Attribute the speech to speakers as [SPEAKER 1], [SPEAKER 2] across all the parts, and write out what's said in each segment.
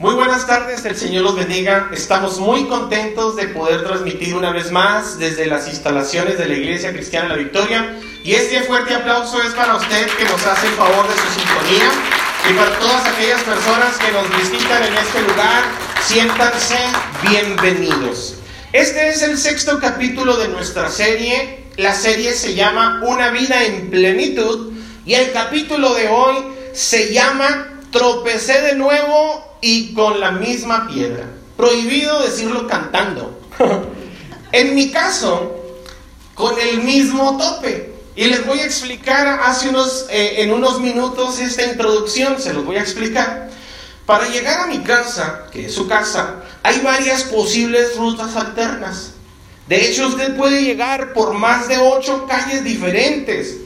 [SPEAKER 1] Muy buenas tardes, el Señor los bendiga. Estamos muy contentos de poder transmitir una vez más desde las instalaciones de la Iglesia Cristiana La Victoria. Y este fuerte aplauso es para usted que nos hace el favor de su sintonía y para todas aquellas personas que nos visitan en este lugar. Siéntanse bienvenidos. Este es el sexto capítulo de nuestra serie. La serie se llama Una vida en plenitud y el capítulo de hoy se llama Tropecé de nuevo y con la misma piedra. Prohibido decirlo cantando. en mi caso, con el mismo tope. Y les voy a explicar hace unos, eh, en unos minutos esta introducción, se los voy a explicar. Para llegar a mi casa, que es su casa, hay varias posibles rutas alternas. De hecho, usted puede llegar por más de ocho calles diferentes.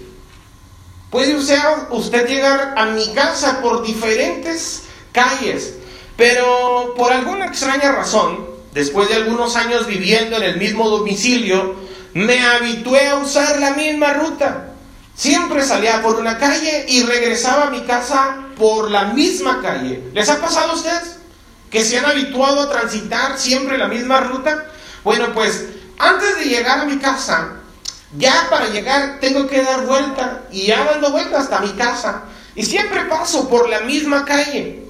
[SPEAKER 1] Puede usted, usted llegar a mi casa por diferentes calles. Pero por alguna extraña razón, después de algunos años viviendo en el mismo domicilio, me habitué a usar la misma ruta. Siempre salía por una calle y regresaba a mi casa por la misma calle. ¿Les ha pasado a ustedes? Que se han habituado a transitar siempre la misma ruta. Bueno, pues antes de llegar a mi casa, ya para llegar tengo que dar vuelta y ya dando vuelta hasta mi casa. Y siempre paso por la misma calle.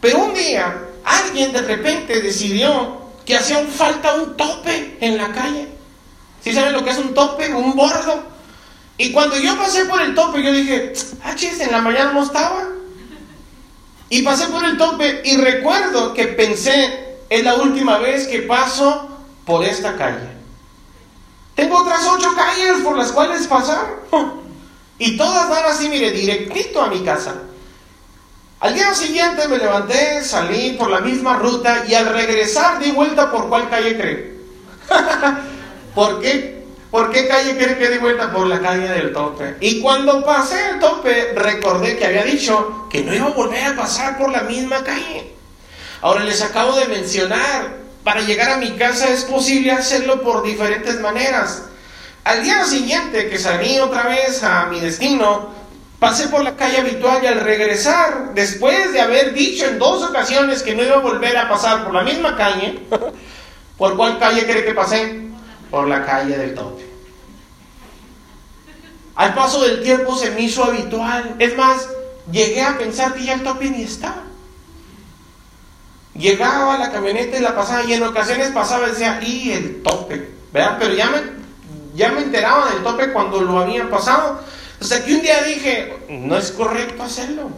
[SPEAKER 1] Pero un día alguien de repente decidió que hacía falta un tope en la calle. ¿Sí saben lo que es un tope? Un bordo. Y cuando yo pasé por el tope, yo dije, ah, chis, en la mañana no estaba. Y pasé por el tope y recuerdo que pensé, es la última vez que paso por esta calle. Tengo otras ocho calles por las cuales pasar. Y todas van así, mire, directito a mi casa. Al día siguiente me levanté, salí por la misma ruta y al regresar di vuelta por cuál calle cree. ¿Por qué? ¿Por qué calle cree que di vuelta? Por la calle del tope. Y cuando pasé el tope, recordé que había dicho que no iba a volver a pasar por la misma calle. Ahora les acabo de mencionar, para llegar a mi casa es posible hacerlo por diferentes maneras. Al día siguiente que salí otra vez a mi destino, Pasé por la calle habitual y al regresar, después de haber dicho en dos ocasiones que no iba a volver a pasar por la misma calle, ¿por cuál calle cree que pasé? Por la calle del tope. Al paso del tiempo se me hizo habitual. Es más, llegué a pensar que ya el tope ni estaba. Llegaba a la camioneta y la pasaba y en ocasiones pasaba y decía, y el tope, ¿verdad? Pero ya me, ya me enteraba del tope cuando lo habían pasado hasta que un día dije, no es correcto hacerlo.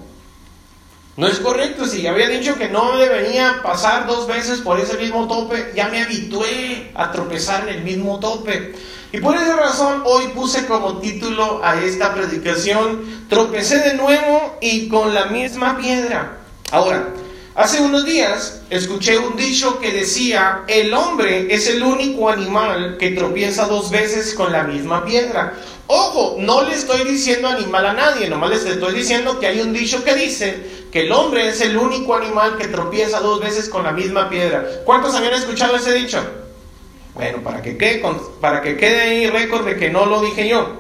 [SPEAKER 1] No es correcto, si había dicho que no debería pasar dos veces por ese mismo tope, ya me habitué a tropezar en el mismo tope. Y por esa razón hoy puse como título a esta predicación, tropecé de nuevo y con la misma piedra. Ahora, hace unos días escuché un dicho que decía, el hombre es el único animal que tropieza dos veces con la misma piedra. Ojo, no le estoy diciendo animal a nadie, nomás les estoy diciendo que hay un dicho que dice que el hombre es el único animal que tropieza dos veces con la misma piedra. ¿Cuántos habían escuchado ese dicho? Bueno, para que quede, para que quede ahí récord de que no lo dije yo.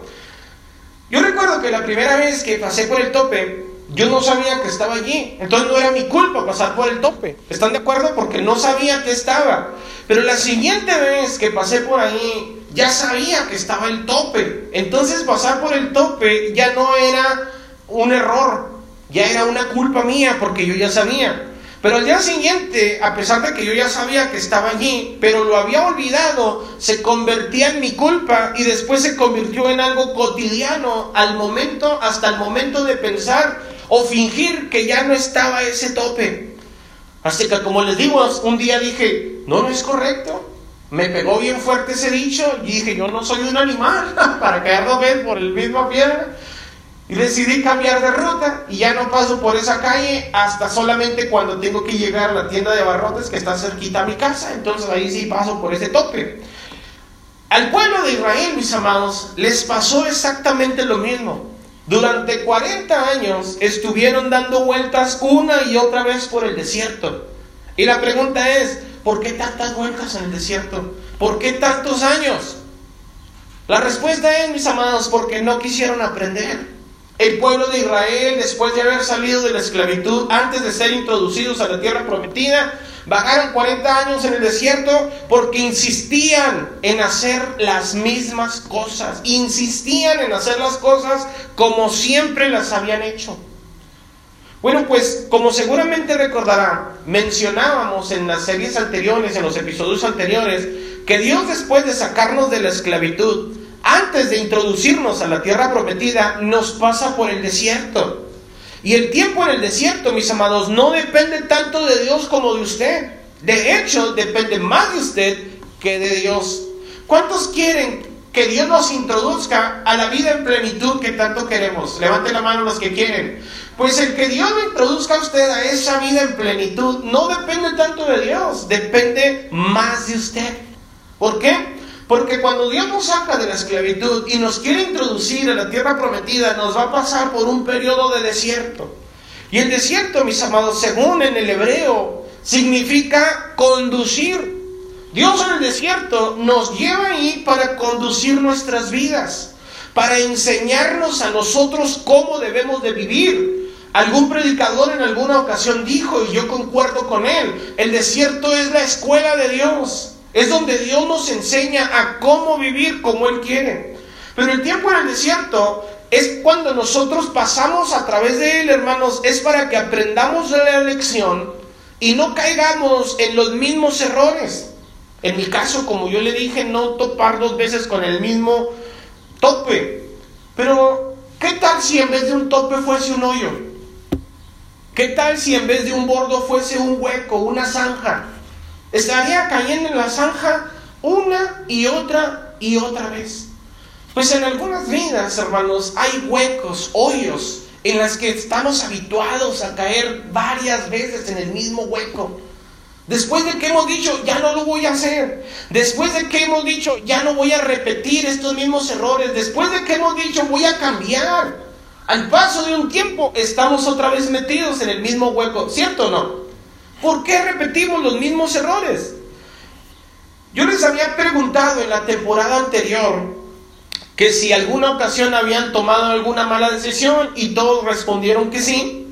[SPEAKER 1] Yo recuerdo que la primera vez que pasé por el tope, yo no sabía que estaba allí. Entonces no era mi culpa pasar por el tope. ¿Están de acuerdo? Porque no sabía que estaba. Pero la siguiente vez que pasé por ahí, ya sabía que estaba el tope. Entonces pasar por el tope ya no era un error, ya era una culpa mía porque yo ya sabía. Pero al día siguiente, a pesar de que yo ya sabía que estaba allí, pero lo había olvidado, se convertía en mi culpa y después se convirtió en algo cotidiano al momento, hasta el momento de pensar o fingir que ya no estaba ese tope. Así que como les digo, un día dije, no, no es correcto. Me pegó bien fuerte ese dicho y dije, yo no soy un animal para caer dos veces por el mismo piedra. Y decidí cambiar de ruta y ya no paso por esa calle hasta solamente cuando tengo que llegar a la tienda de barrotes que está cerquita a mi casa. Entonces ahí sí paso por ese tope. Al pueblo de Israel, mis amados, les pasó exactamente lo mismo. Durante 40 años estuvieron dando vueltas una y otra vez por el desierto. Y la pregunta es, ¿Por qué tantas vueltas en el desierto? ¿Por qué tantos años? La respuesta es, mis amados, porque no quisieron aprender. El pueblo de Israel, después de haber salido de la esclavitud, antes de ser introducidos a la tierra prometida, Bajaron 40 años en el desierto porque insistían en hacer las mismas cosas. Insistían en hacer las cosas como siempre las habían hecho. Bueno, pues como seguramente recordarán, mencionábamos en las series anteriores, en los episodios anteriores, que Dios después de sacarnos de la esclavitud, antes de introducirnos a la tierra prometida, nos pasa por el desierto. Y el tiempo en el desierto, mis amados, no depende tanto de Dios como de usted. De hecho, depende más de usted que de Dios. ¿Cuántos quieren que Dios nos introduzca a la vida en plenitud que tanto queremos? Levante la mano los que quieren. Pues el que Dios lo introduzca a usted a esa vida en plenitud no depende tanto de Dios, depende más de usted. ¿Por qué? Porque cuando Dios nos saca de la esclavitud y nos quiere introducir a la tierra prometida, nos va a pasar por un periodo de desierto. Y el desierto, mis amados, según en el hebreo, significa conducir. Dios en el desierto nos lleva ahí para conducir nuestras vidas, para enseñarnos a nosotros cómo debemos de vivir. Algún predicador en alguna ocasión dijo, y yo concuerdo con él, el desierto es la escuela de Dios. Es donde Dios nos enseña a cómo vivir como Él quiere. Pero el tiempo en el desierto es cuando nosotros pasamos a través de Él, hermanos, es para que aprendamos la lección y no caigamos en los mismos errores. En mi caso, como yo le dije, no topar dos veces con el mismo tope. Pero, ¿qué tal si en vez de un tope fuese un hoyo? ¿Qué tal si en vez de un bordo fuese un hueco, una zanja? Estaría cayendo en la zanja una y otra y otra vez. Pues en algunas vidas, hermanos, hay huecos, hoyos, en las que estamos habituados a caer varias veces en el mismo hueco. Después de que hemos dicho, ya no lo voy a hacer. Después de que hemos dicho, ya no voy a repetir estos mismos errores. Después de que hemos dicho, voy a cambiar. Al paso de un tiempo, estamos otra vez metidos en el mismo hueco. ¿Cierto o no? ¿Por qué repetimos los mismos errores? Yo les había preguntado en la temporada anterior que si alguna ocasión habían tomado alguna mala decisión y todos respondieron que sí.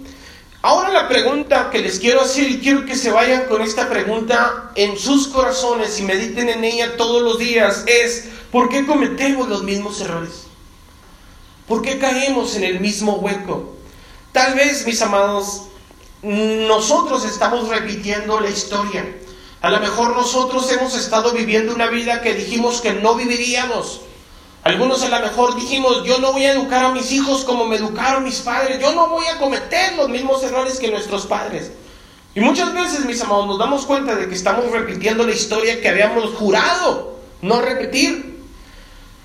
[SPEAKER 1] Ahora la pregunta que les quiero hacer y quiero que se vayan con esta pregunta en sus corazones y mediten en ella todos los días es ¿por qué cometemos los mismos errores? ¿Por qué caemos en el mismo hueco? Tal vez, mis amados, nosotros estamos repitiendo la historia. A lo mejor nosotros hemos estado viviendo una vida que dijimos que no viviríamos. Algunos a lo mejor dijimos, yo no voy a educar a mis hijos como me educaron mis padres, yo no voy a cometer los mismos errores que nuestros padres. Y muchas veces, mis amados, nos damos cuenta de que estamos repitiendo la historia que habíamos jurado no repetir.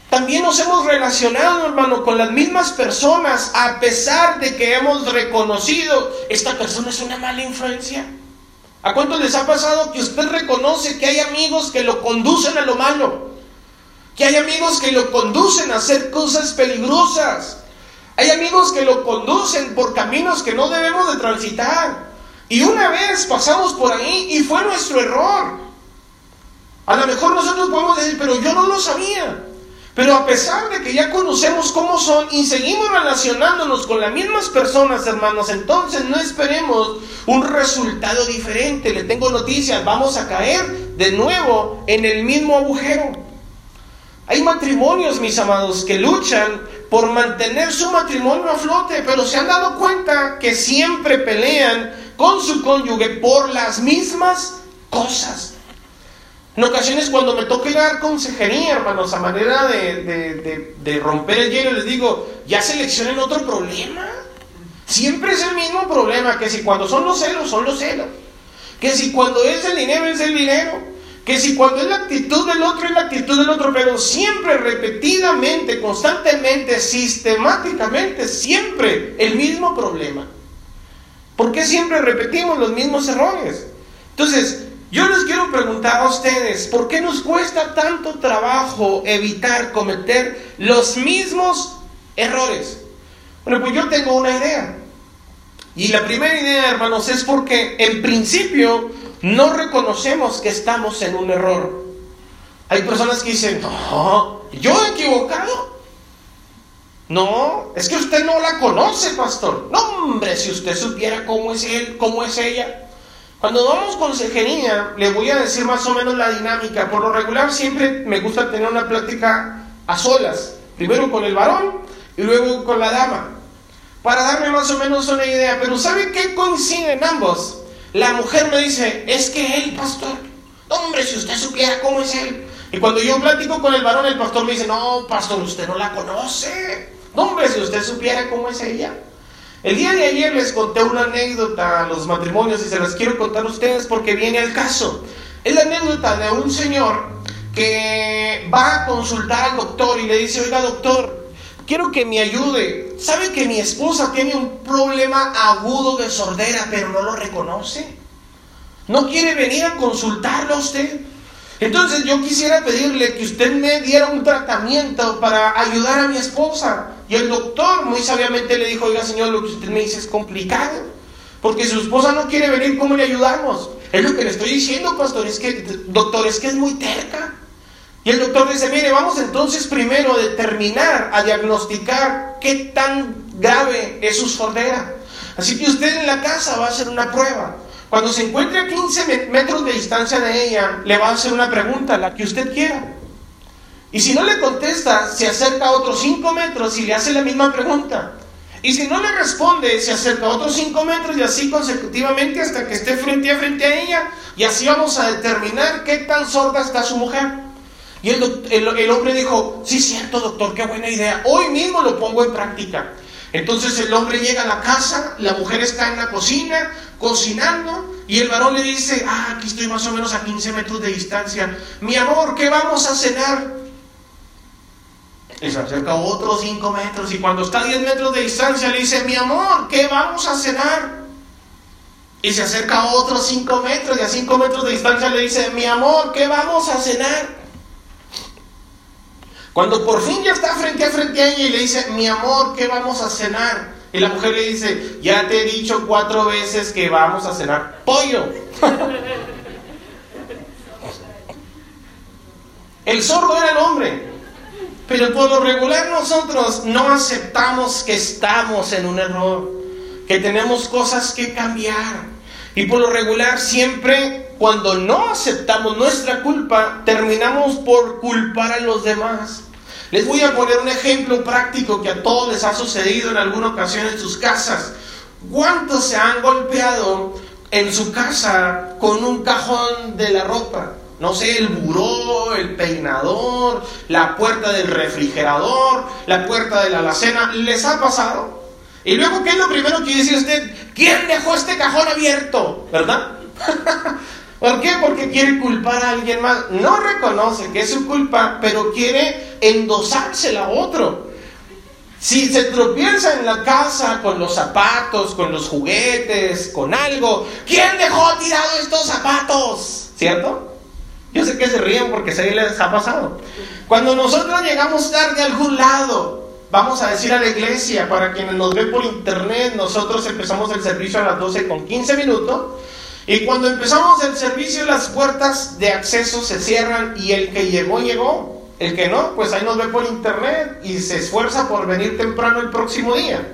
[SPEAKER 1] También nos hemos relacionado, hermano, con las mismas personas a pesar de que hemos reconocido, esta persona es una mala influencia. ¿A cuántos les ha pasado que usted reconoce que hay amigos que lo conducen a lo malo? Que hay amigos que lo conducen a hacer cosas peligrosas. Hay amigos que lo conducen por caminos que no debemos de transitar. Y una vez pasamos por ahí y fue nuestro error. A lo mejor nosotros podemos decir, pero yo no lo sabía. Pero a pesar de que ya conocemos cómo son y seguimos relacionándonos con las mismas personas, hermanos, entonces no esperemos un resultado diferente. Le tengo noticias, vamos a caer de nuevo en el mismo agujero. Hay matrimonios, mis amados, que luchan por mantener su matrimonio a flote, pero se han dado cuenta que siempre pelean con su cónyuge por las mismas cosas. En ocasiones cuando me toca dar consejería, hermanos, a manera de, romper el hielo, les digo, ya seleccionen otro problema. Siempre es el mismo problema, que si cuando son los celos, son los celos. Que si cuando es el dinero, es el dinero. Que si cuando es la actitud del otro, es la actitud del otro. Pero siempre, repetidamente, constantemente, sistemáticamente, siempre el mismo problema. ¿Por qué siempre repetimos los mismos errores? Entonces, yo les quiero preguntar a ustedes, ¿por qué nos cuesta tanto trabajo evitar cometer los mismos errores? Bueno, pues yo tengo una idea. Y la primera idea, hermanos, es porque en principio no reconocemos que estamos en un error. Hay personas que dicen, no, yo he equivocado. No, es que usted no la conoce, pastor. No, hombre, si usted supiera cómo es él, cómo es ella. Cuando vamos consejería, le voy a decir más o menos la dinámica. Por lo regular siempre me gusta tener una plática a solas. Primero con el varón y luego con la dama. Para darme más o menos una idea. Pero ¿sabe qué coinciden ambos? La mujer me dice, es que él, pastor. Hombre, si usted supiera cómo es él. Y cuando yo platico con el varón, el pastor me dice, no, pastor, usted no la conoce. hombre, si usted supiera cómo es ella. El día de ayer les conté una anécdota a los matrimonios y se las quiero contar a ustedes porque viene al caso. Es la anécdota de un señor que va a consultar al doctor y le dice, oiga doctor, quiero que me ayude. ¿Sabe que mi esposa tiene un problema agudo de sordera pero no lo reconoce? ¿No quiere venir a consultarlo a usted? Entonces yo quisiera pedirle que usted me diera un tratamiento para ayudar a mi esposa. Y el doctor muy sabiamente le dijo, oiga señor, lo que usted me dice es complicado. Porque su esposa no quiere venir, ¿cómo le ayudamos? Es lo que le estoy diciendo, pastor, es que, doctor, es que es muy terca. Y el doctor dice, mire, vamos entonces primero a determinar, a diagnosticar qué tan grave es su sordera. Así que usted en la casa va a hacer una prueba. Cuando se encuentre a 15 metros de distancia de ella, le va a hacer una pregunta, la que usted quiera. Y si no le contesta, se acerca a otros 5 metros y le hace la misma pregunta. Y si no le responde, se acerca a otros 5 metros y así consecutivamente hasta que esté frente a frente a ella. Y así vamos a determinar qué tan sorda está su mujer. Y el, el hombre dijo, sí, cierto, doctor, qué buena idea. Hoy mismo lo pongo en práctica. Entonces el hombre llega a la casa, la mujer está en la cocina, cocinando, y el varón le dice, ah, aquí estoy más o menos a 15 metros de distancia, mi amor, ¿qué vamos a cenar? Y se acerca otros 5 metros, y cuando está a 10 metros de distancia le dice, mi amor, ¿qué vamos a cenar? Y se acerca otros 5 metros, y a 5 metros de distancia le dice, mi amor, ¿qué vamos a cenar? Cuando por fin ya está frente a frente a ella y le dice, mi amor, ¿qué vamos a cenar? Y la mujer le dice, ya te he dicho cuatro veces que vamos a cenar pollo. el sordo era el hombre. Pero por lo regular nosotros no aceptamos que estamos en un error, que tenemos cosas que cambiar. Y por lo regular siempre cuando no aceptamos nuestra culpa, terminamos por culpar a los demás. Les voy a poner un ejemplo práctico que a todos les ha sucedido en alguna ocasión en sus casas. ¿Cuántos se han golpeado en su casa con un cajón de la ropa? No sé, el buró, el peinador, la puerta del refrigerador, la puerta de la alacena. ¿Les ha pasado? Y luego, ¿qué es lo primero que dice usted? ¿Quién dejó este cajón abierto? ¿Verdad? ¿Por qué? Porque quiere culpar a alguien más. No reconoce que es su culpa, pero quiere endosársela a otro. Si se tropieza en la casa con los zapatos, con los juguetes, con algo, ¿quién dejó tirado estos zapatos? ¿Cierto? Yo sé que se ríen porque se les ha pasado. Cuando nosotros llegamos tarde a algún lado, vamos a decir a la iglesia, para quienes nos ven por internet, nosotros empezamos el servicio a las 12 con 15 minutos y cuando empezamos el servicio, las puertas de acceso se cierran y el que llegó, llegó. El que no, pues ahí nos ve por internet y se esfuerza por venir temprano el próximo día.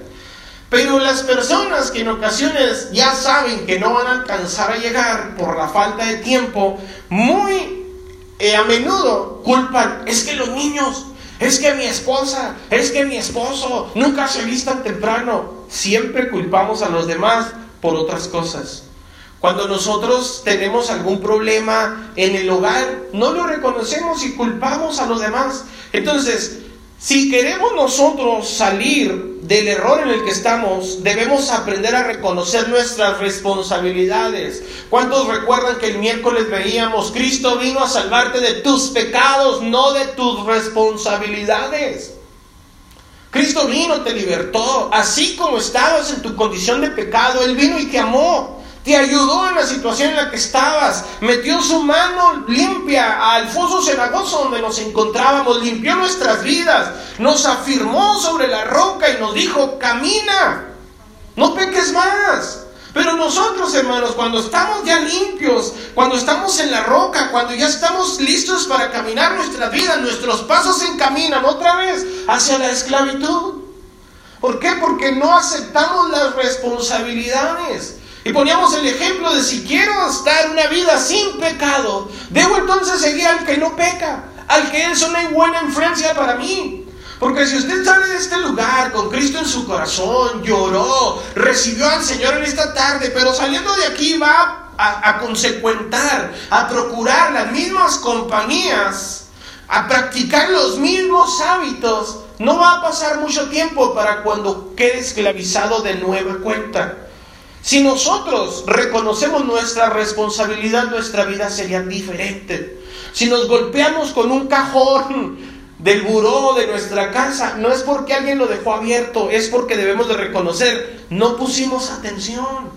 [SPEAKER 1] Pero las personas que en ocasiones ya saben que no van a alcanzar a llegar por la falta de tiempo, muy eh, a menudo culpan, es que los niños, es que mi esposa, es que mi esposo nunca se vistan temprano. Siempre culpamos a los demás por otras cosas. Cuando nosotros tenemos algún problema en el hogar, no lo reconocemos y culpamos a los demás. Entonces, si queremos nosotros salir del error en el que estamos, debemos aprender a reconocer nuestras responsabilidades. ¿Cuántos recuerdan que el miércoles veíamos, Cristo vino a salvarte de tus pecados, no de tus responsabilidades? Cristo vino, te libertó, así como estabas en tu condición de pecado, Él vino y te amó te ayudó en la situación en la que estabas, metió su mano limpia al foso cenagoso donde nos encontrábamos, limpió nuestras vidas, nos afirmó sobre la roca y nos dijo, camina, no peques más. Pero nosotros, hermanos, cuando estamos ya limpios, cuando estamos en la roca, cuando ya estamos listos para caminar nuestra vida, nuestros pasos se encaminan otra vez hacia la esclavitud. ¿Por qué? Porque no aceptamos las responsabilidades. Y poníamos el ejemplo de si quiero estar una vida sin pecado, debo entonces seguir al que no peca, al que es una buena influencia para mí. Porque si usted sale de este lugar con Cristo en su corazón, lloró, recibió al Señor en esta tarde, pero saliendo de aquí va a, a consecuentar, a procurar las mismas compañías, a practicar los mismos hábitos, no va a pasar mucho tiempo para cuando quede esclavizado de nueva cuenta. Si nosotros reconocemos nuestra responsabilidad, nuestra vida sería diferente. Si nos golpeamos con un cajón del buró de nuestra casa, no es porque alguien lo dejó abierto, es porque debemos de reconocer, no pusimos atención,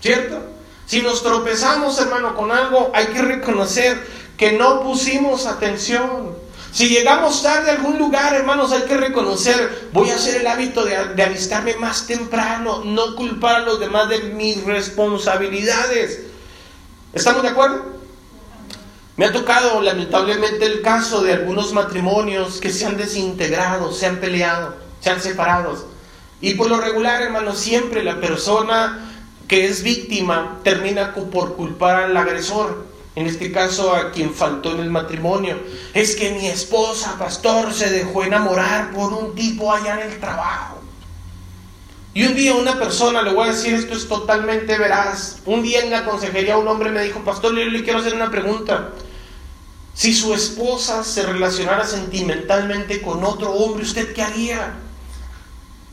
[SPEAKER 1] ¿cierto? Si nos tropezamos, hermano, con algo, hay que reconocer que no pusimos atención. Si llegamos tarde a algún lugar, hermanos, hay que reconocer, voy a hacer el hábito de, alistarme más temprano, no culpar a los demás de mis responsabilidades. ¿Estamos de acuerdo? Me ha tocado lamentablemente el caso de algunos matrimonios que se han desintegrado, se han peleado, se han separado. Y por lo regular, hermanos, siempre la persona que es víctima termina por culpar al agresor en este caso a quien faltó en el matrimonio, es que mi esposa, pastor, se dejó enamorar por un tipo allá en el trabajo. Y un día una persona, le voy a decir esto es totalmente veraz, un día en la consejería un hombre me dijo, pastor, yo le quiero hacer una pregunta. Si su esposa se relacionara sentimentalmente con otro hombre, ¿usted qué haría?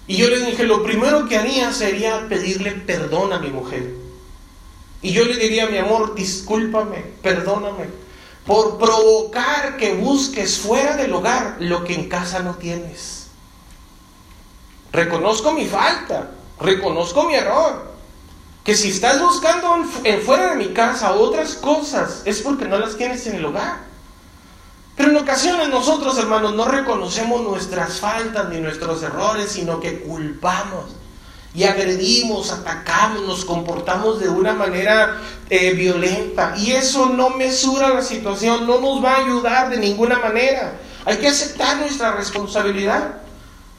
[SPEAKER 1] Y yo le dije, lo primero que haría sería pedirle perdón a mi mujer. Y yo le diría, mi amor, discúlpame, perdóname, por provocar que busques fuera del hogar lo que en casa no tienes. Reconozco mi falta, reconozco mi error. Que si estás buscando en fuera de mi casa otras cosas, es porque no las tienes en el hogar. Pero en ocasiones nosotros, hermanos, no reconocemos nuestras faltas ni nuestros errores, sino que culpamos y agredimos, atacamos, nos comportamos de una manera eh, violenta. Y eso no mesura la situación, no nos va a ayudar de ninguna manera. Hay que aceptar nuestra responsabilidad,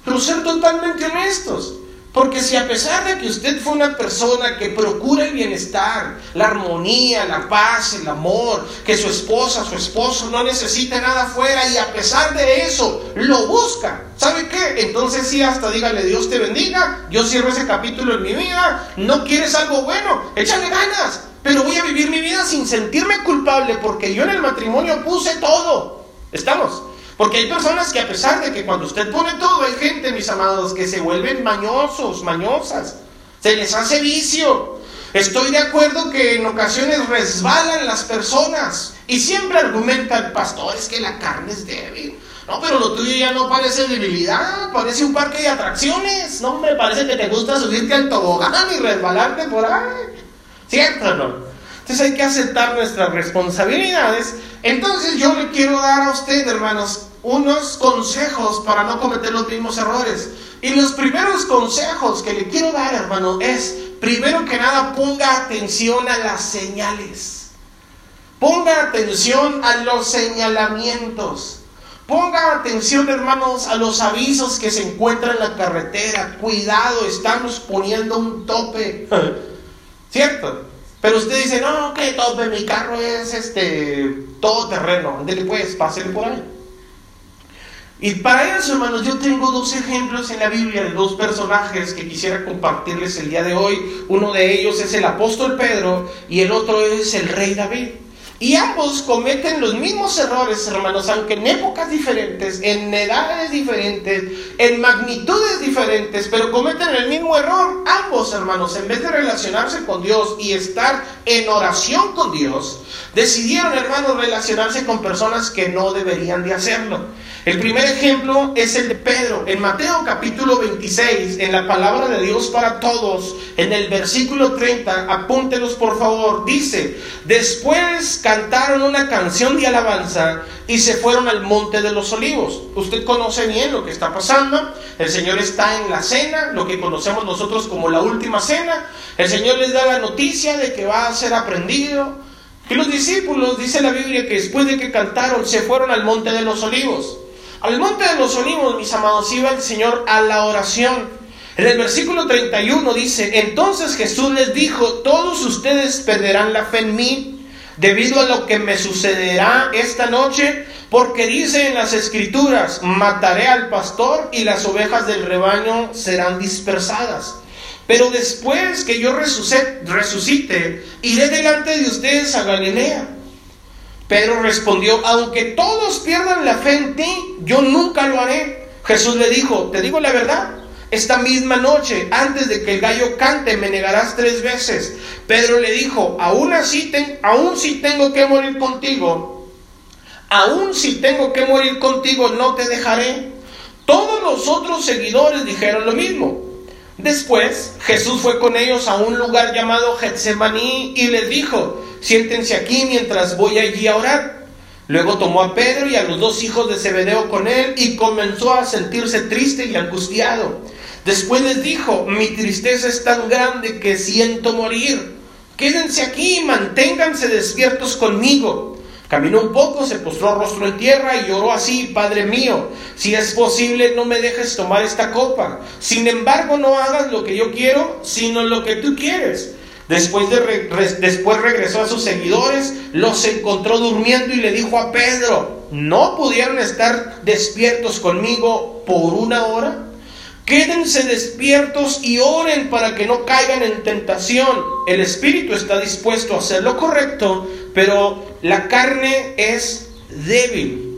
[SPEAKER 1] pero ser totalmente honestos. Porque si a pesar de que usted fue una persona que procura el bienestar, la armonía, la paz, el amor, que su esposa, su esposo no necesite nada fuera y a pesar de eso lo busca, ¿sabe qué? Entonces sí, hasta dígale Dios te bendiga, yo cierro ese capítulo en mi vida, no quieres algo bueno, échale ganas, pero voy a vivir mi vida sin sentirme culpable porque yo en el matrimonio puse todo. ¿Estamos? Porque hay personas que a pesar de que cuando usted pone todo, hay gente, mis amados, que se vuelven mañosos, mañosas. Se les hace vicio. Estoy de acuerdo que en ocasiones resbalan las personas y siempre argumenta el pastor, es que la carne es débil. No, pero lo tuyo ya no parece debilidad, parece un parque de atracciones. No, me parece que te gusta subirte al tobogán y resbalarte por ahí. ¿Cierto no? Entonces hay que aceptar nuestras responsabilidades. Entonces yo le quiero dar a usted, hermanos, unos consejos para no cometer los mismos errores. Y los primeros consejos que le quiero dar, hermano, es, primero que nada, ponga atención a las señales. Ponga atención a los señalamientos. Ponga atención, hermanos, a los avisos que se encuentran en la carretera. Cuidado, estamos poniendo un tope. ¿Cierto? Pero usted dice, no, que todo mi carro es este todo terreno. Ándele pues, pásele por ahí. Y para eso, hermanos, yo tengo dos ejemplos en la Biblia de dos personajes que quisiera compartirles el día de hoy. Uno de ellos es el apóstol Pedro y el otro es el rey David. Y ambos cometen los mismos errores, hermanos, aunque en épocas diferentes, en edades diferentes, en magnitudes diferentes, pero cometen el mismo error. Ambos, hermanos, en vez de relacionarse con Dios y estar en oración con Dios, decidieron, hermanos, relacionarse con personas que no deberían de hacerlo. El primer ejemplo es el de Pedro. En Mateo capítulo 26, en la palabra de Dios para todos, en el versículo 30, apúntelos por favor, dice, después cantaron una canción de alabanza y se fueron al monte de los olivos. Usted conoce bien lo que está pasando. El Señor está en la cena, lo que conocemos nosotros como la última cena. El Señor les da la noticia de que va a ser aprendido. Y los discípulos, dice la Biblia, que después de que cantaron, se fueron al monte de los olivos. Al monte de los olivos, mis amados, iba el Señor a la oración. En el versículo 31 dice, entonces Jesús les dijo, todos ustedes perderán la fe en mí debido a lo que me sucederá esta noche, porque dice en las escrituras, mataré al pastor y las ovejas del rebaño serán dispersadas. Pero después que yo resucite, iré delante de ustedes a Galilea. Pedro respondió, aunque todos pierdan la fe en ti, yo nunca lo haré. Jesús le dijo, te digo la verdad, esta misma noche, antes de que el gallo cante, me negarás tres veces. Pedro le dijo, aún así, aún si tengo que morir contigo, aún si tengo que morir contigo, no te dejaré. Todos los otros seguidores dijeron lo mismo. Después Jesús fue con ellos a un lugar llamado Getsemaní y les dijo, siéntense aquí mientras voy allí a orar. Luego tomó a Pedro y a los dos hijos de Zebedeo con él y comenzó a sentirse triste y angustiado. Después les dijo, mi tristeza es tan grande que siento morir. Quédense aquí y manténganse despiertos conmigo. Caminó un poco, se postró rostro en tierra y lloró así, Padre mío, si es posible no me dejes tomar esta copa. Sin embargo, no hagas lo que yo quiero, sino lo que tú quieres. Después, de después regresó a sus seguidores, los encontró durmiendo y le dijo a Pedro, ¿no pudieron estar despiertos conmigo por una hora? Quédense despiertos y oren para que no caigan en tentación. El espíritu está dispuesto a hacer lo correcto, pero la carne es débil.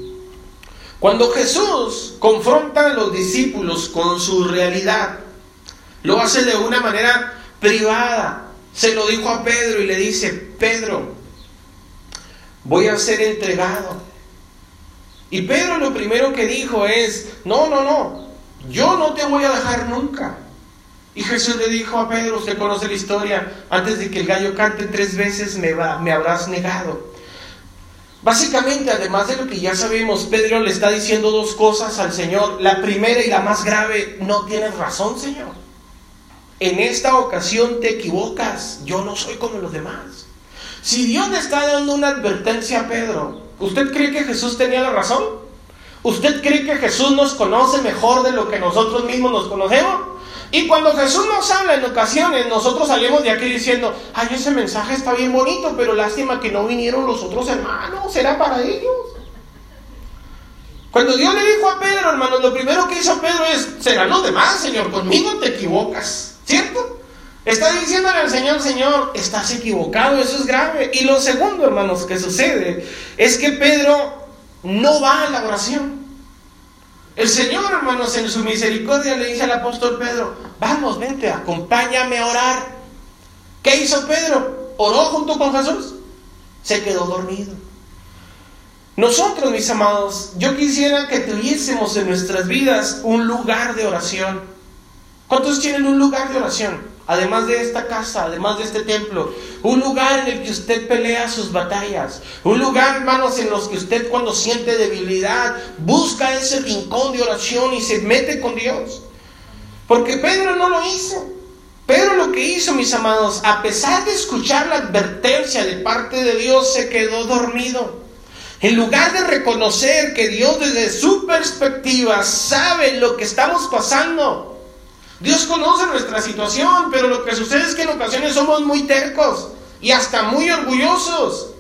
[SPEAKER 1] Cuando Jesús confronta a los discípulos con su realidad, lo hace de una manera privada. Se lo dijo a Pedro y le dice, Pedro, voy a ser entregado. Y Pedro lo primero que dijo es, no, no, no, yo no te voy a dejar nunca. Y Jesús le dijo a Pedro, usted conoce la historia, antes de que el gallo cante tres veces me, va, me habrás negado. Básicamente, además de lo que ya sabemos, Pedro le está diciendo dos cosas al Señor. La primera y la más grave, no tienes razón, Señor. En esta ocasión te equivocas, yo no soy como los demás. Si Dios le está dando una advertencia a Pedro, ¿usted cree que Jesús tenía la razón? ¿Usted cree que Jesús nos conoce mejor de lo que nosotros mismos nos conocemos? Y cuando Jesús nos habla en ocasiones, nosotros salimos de aquí diciendo, ay, ese mensaje está bien bonito, pero lástima que no vinieron los otros hermanos, será para ellos. Cuando Dios le dijo a Pedro, hermanos, lo primero que hizo Pedro es, serán los demás, Señor, conmigo te equivocas, ¿cierto? Está diciéndole al Señor, Señor, estás equivocado, eso es grave. Y lo segundo, hermanos, que sucede es que Pedro no va a la oración. El Señor, hermanos, en su misericordia le dice al apóstol Pedro, vamos, vente, acompáñame a orar. ¿Qué hizo Pedro? ¿Oró junto con Jesús? Se quedó dormido. Nosotros, mis amados, yo quisiera que tuviésemos en nuestras vidas un lugar de oración. ¿Cuántos tienen un lugar de oración? Además de esta casa, además de este templo, un lugar en el que usted pelea sus batallas, un lugar, hermanos, en los que usted cuando siente debilidad busca ese rincón de oración y se mete con Dios. Porque Pedro no lo hizo. Pedro lo que hizo, mis amados, a pesar de escuchar la advertencia de parte de Dios, se quedó dormido. En lugar de reconocer que Dios desde su perspectiva sabe lo que estamos pasando, Dios conoce nuestra situación, pero lo que sucede es que en ocasiones somos muy tercos y hasta muy orgullosos.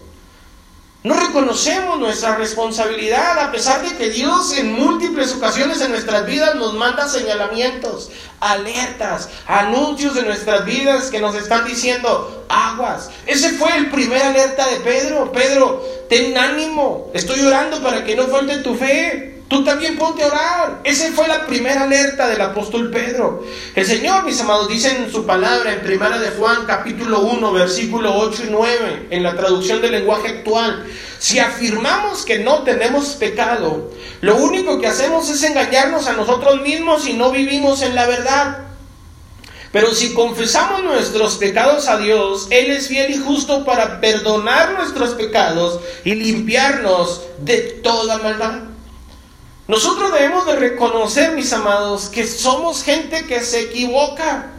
[SPEAKER 1] No reconocemos nuestra responsabilidad a pesar de que Dios en múltiples ocasiones en nuestras vidas nos manda señalamientos, alertas, anuncios de nuestras vidas que nos están diciendo aguas. Ese fue el primer alerta de Pedro. Pedro, ten ánimo, estoy orando para que no falte tu fe. Tú también ponte a orar. Esa fue la primera alerta del apóstol Pedro. El Señor, mis amados, dice en su palabra en Primera de Juan, capítulo 1, versículo 8 y 9, en la traducción del lenguaje actual. Si afirmamos que no tenemos pecado, lo único que hacemos es engañarnos a nosotros mismos y no vivimos en la verdad. Pero si confesamos nuestros pecados a Dios, Él es fiel y justo para perdonar nuestros pecados y limpiarnos de toda maldad. Nosotros debemos de reconocer, mis amados, que somos gente que se equivoca,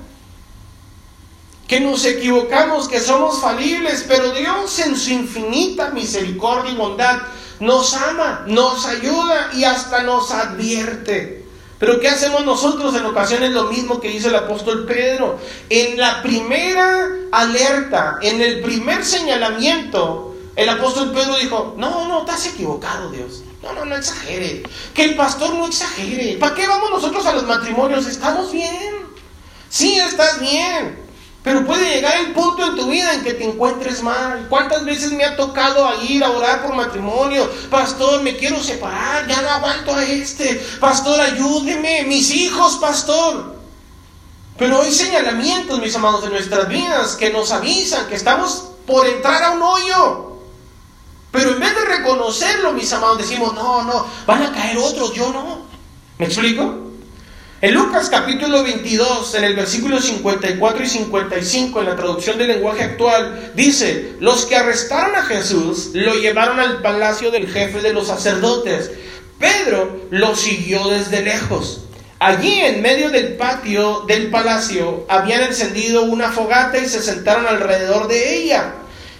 [SPEAKER 1] que nos equivocamos, que somos falibles, pero Dios en su infinita misericordia y bondad nos ama, nos ayuda y hasta nos advierte. Pero ¿qué hacemos nosotros en ocasiones? Lo mismo que hizo el apóstol Pedro. En la primera alerta, en el primer señalamiento, el apóstol Pedro dijo, no, no, estás equivocado Dios. No, no, no exagere. Que el pastor no exagere. ¿Para qué vamos nosotros a los matrimonios? Estamos bien. Sí, estás bien. Pero puede llegar el punto en tu vida en que te encuentres mal. ¿Cuántas veces me ha tocado ir a orar por matrimonio? Pastor, me quiero separar, ya no aguanto a este. Pastor, ayúdeme, mis hijos, pastor. Pero hay señalamientos, mis amados, de nuestras vidas que nos avisan que estamos por entrar a un hoyo. Pero en vez de reconocerlo, mis amados, decimos, no, no, van a caer otros, yo no. ¿Me explico? En Lucas capítulo 22, en el versículo 54 y 55, en la traducción del lenguaje actual, dice, los que arrestaron a Jesús lo llevaron al palacio del jefe de los sacerdotes. Pedro lo siguió desde lejos. Allí en medio del patio del palacio habían encendido una fogata y se sentaron alrededor de ella.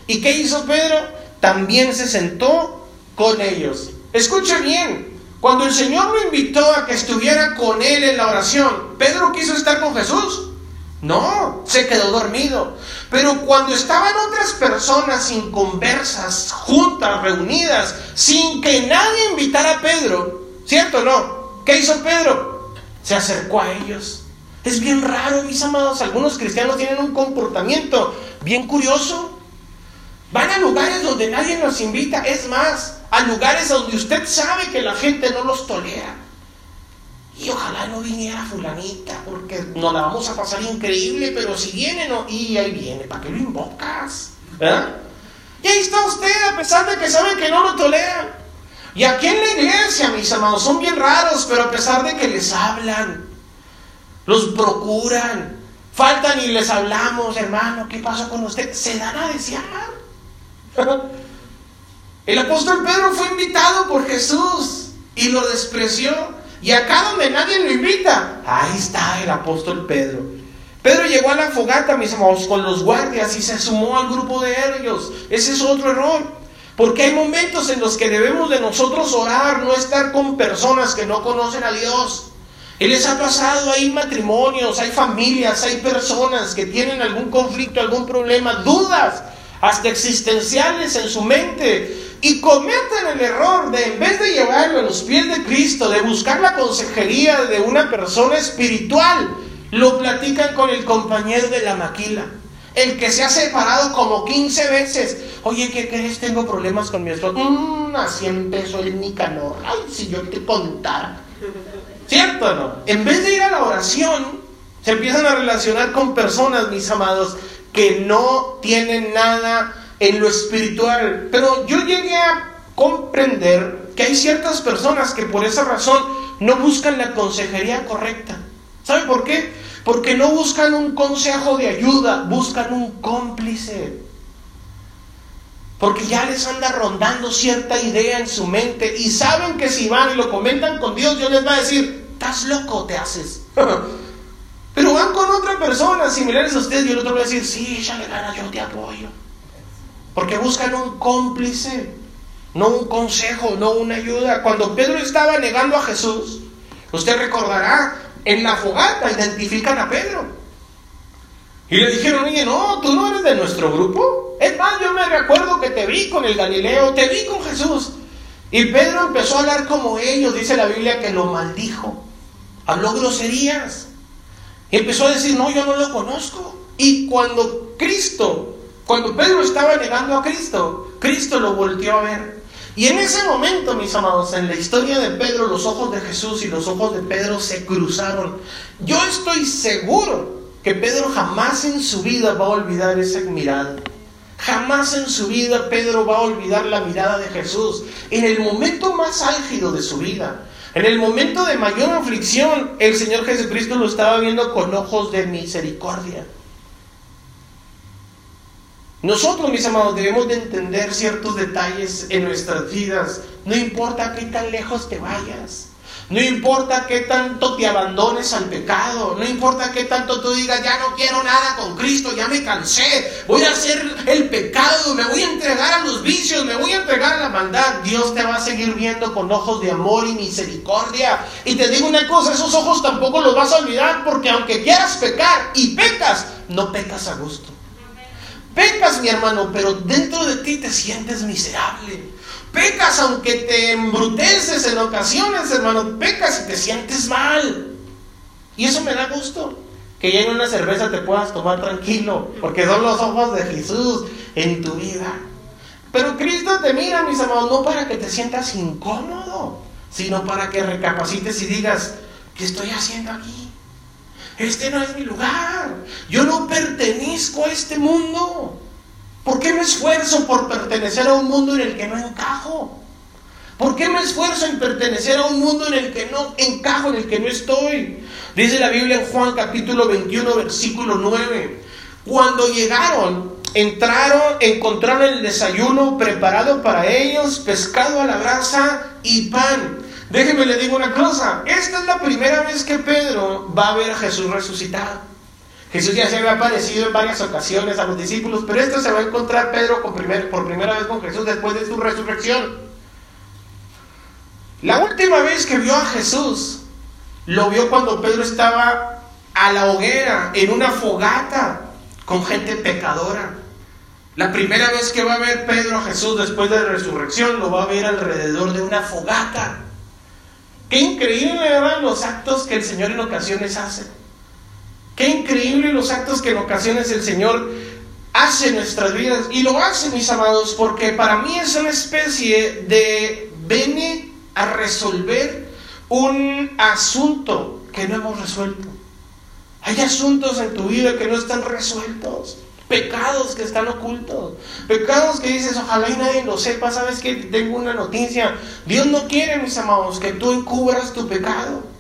[SPEAKER 1] ¿Y qué hizo Pedro? También se sentó con ellos. Escuche bien, cuando el Señor lo invitó a que estuviera con él en la oración, ¿Pedro quiso estar con Jesús? No, se quedó dormido. Pero cuando estaban otras personas inconversas, juntas, reunidas, sin que nadie invitara a Pedro, ¿cierto o no? ¿Qué hizo Pedro? Se acercó a ellos. Es bien raro, mis amados. Algunos cristianos tienen un comportamiento bien curioso. Van a lugares donde nadie nos invita. Es más, a lugares donde usted sabe que la gente no los tolera. Y ojalá no viniera fulanita, porque nos la vamos a pasar increíble, pero si viene, no, y ahí viene, ¿para qué lo invocas? Y ahí está usted, a pesar de que saben que no lo toleran. Y aquí en la iglesia, mis amados, son bien raros, pero a pesar de que les hablan, los procuran, faltan y les hablamos, hermano, ¿qué pasa con usted? Se dan a desear. El apóstol Pedro fue invitado por Jesús y lo despreció. Y acá donde nadie lo invita, ahí está el apóstol Pedro. Pedro llegó a la fogata, mis amados, con los guardias y se sumó al grupo de ellos. Ese es otro error. Porque hay momentos en los que debemos de nosotros orar, no estar con personas que no conocen a Dios. Y les ha pasado, hay matrimonios, hay familias, hay personas que tienen algún conflicto, algún problema, dudas, hasta existenciales en su mente y cometen el error de, en vez de llevarlo a los pies de Cristo, de buscar la consejería de una persona espiritual, lo platican con el compañero de la maquila. El que se ha separado como 15 veces. Oye, ¿qué crees? Tengo problemas con mi esposo. Mmm, así empezó el Nicanor. Ay, si yo te contara. ¿Cierto o no? En vez de ir a la oración, se empiezan a relacionar con personas, mis amados, que no tienen nada en lo espiritual. Pero yo llegué a comprender que hay ciertas personas que por esa razón no buscan la consejería correcta. ¿Sabe por qué? Porque no buscan un consejo de ayuda, buscan un cómplice. Porque ya les anda rondando cierta idea en su mente y saben que si van y lo comentan con Dios, Dios les va a decir, estás loco, te haces. Van con otra persona similares a ustedes y el otro va a decir, sí, ya le gana, yo te apoyo. Porque buscan un cómplice, no un consejo, no una ayuda. Cuando Pedro estaba negando a Jesús, usted recordará, en la fogata identifican a Pedro. Y le dijeron, oye, no, tú no eres de nuestro grupo. Es más, yo me recuerdo que te vi con el Galileo, te vi con Jesús. Y Pedro empezó a hablar como ellos, dice la Biblia que lo maldijo. Habló groserías. Empezó a decir, no, yo no lo conozco. Y cuando Cristo cuando Pedro estaba negando a Cristo, Cristo lo volteó a ver. Y en ese momento, mis amados, en la historia de Pedro, los ojos de Jesús y los ojos de Pedro se cruzaron. Yo estoy seguro que Pedro jamás en su vida va a olvidar esa mirada. Jamás en su vida Pedro va a olvidar la mirada de Jesús. En el momento más álgido de su vida, en el momento de mayor aflicción, el Señor Jesucristo lo estaba viendo con ojos de misericordia. Nosotros, mis amados, debemos de entender ciertos detalles en nuestras vidas. No importa qué tan lejos te vayas. No importa qué tanto te abandones al pecado. No importa qué tanto tú digas, ya no quiero nada con Cristo, ya me cansé. Voy a hacer el pecado, me voy a entregar a los vicios, me voy a entregar a la maldad, Dios te va a seguir viendo con ojos de amor y misericordia. Y te digo una cosa, esos ojos tampoco los vas a olvidar porque aunque quieras pecar y pecas, no pecas a gusto. Pecas, mi hermano, pero dentro de ti te sientes miserable. Pecas aunque te embruteces en ocasiones, hermano. Pecas y te sientes mal. Y eso me da gusto. Que ya en una cerveza te puedas tomar tranquilo. Porque son los ojos de Jesús en tu vida. Pero Cristo te mira, mis amados, no para que te sientas incómodo, sino para que recapacites y digas, ¿qué estoy haciendo aquí? Este no es mi lugar. Yo no pertenezco a este mundo. ¿Por qué me esfuerzo por pertenecer a un mundo en el que no encajo? ¿Por qué me esfuerzo en pertenecer a un mundo en el que no encajo, en el que no estoy? Dice la Biblia en Juan capítulo 21, versículo 9. Cuando llegaron, entraron, encontraron el desayuno preparado para ellos, pescado a la brasa y pan. Déjeme le digo una cosa, esta es la primera vez que Pedro va a ver a Jesús resucitado. Jesús ya se había aparecido en varias ocasiones a los discípulos, pero esto se va a encontrar Pedro por primera vez con Jesús después de su resurrección. La última vez que vio a Jesús, lo vio cuando Pedro estaba a la hoguera, en una fogata, con gente pecadora. La primera vez que va a ver Pedro a Jesús después de la resurrección, lo va a ver alrededor de una fogata. Qué increíble eran los actos que el Señor en ocasiones hace. Qué increíble los actos que en ocasiones el Señor hace en nuestras vidas. Y lo hace, mis amados, porque para mí es una especie de viene a resolver un asunto que no hemos resuelto. Hay asuntos en tu vida que no están resueltos. Pecados que están ocultos. Pecados que dices, ojalá y nadie lo sepa. Sabes que tengo una noticia. Dios no quiere, mis amados, que tú encubras tu pecado.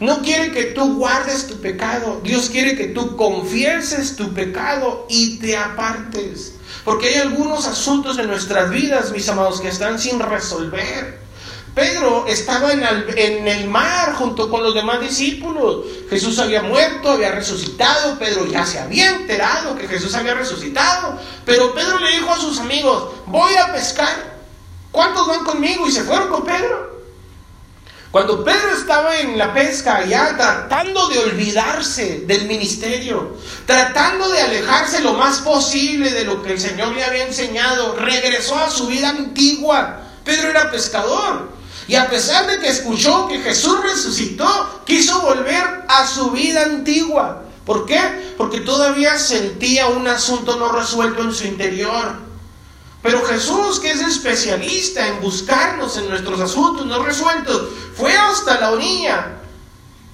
[SPEAKER 1] No quiere que tú guardes tu pecado. Dios quiere que tú confieses tu pecado y te apartes. Porque hay algunos asuntos en nuestras vidas, mis amados, que están sin resolver. Pedro estaba en el, mar junto con los demás discípulos. Jesús había muerto, había resucitado. Pedro ya se había enterado que Jesús había resucitado. Pero Pedro le dijo a sus amigos, voy a pescar. ¿Cuántos van conmigo? Y se fueron con Pedro. Cuando Pedro estaba en la pesca ya tratando de olvidarse del ministerio, tratando de alejarse lo más posible de lo que el Señor le había enseñado, regresó a su vida antigua. Pedro era pescador. Y a pesar de que escuchó que Jesús resucitó, quiso volver a su vida antigua. ¿Por qué? Porque todavía sentía un asunto no resuelto en su interior. Pero Jesús, que es especialista en buscarnos en nuestros asuntos no resueltos, fue hasta la orilla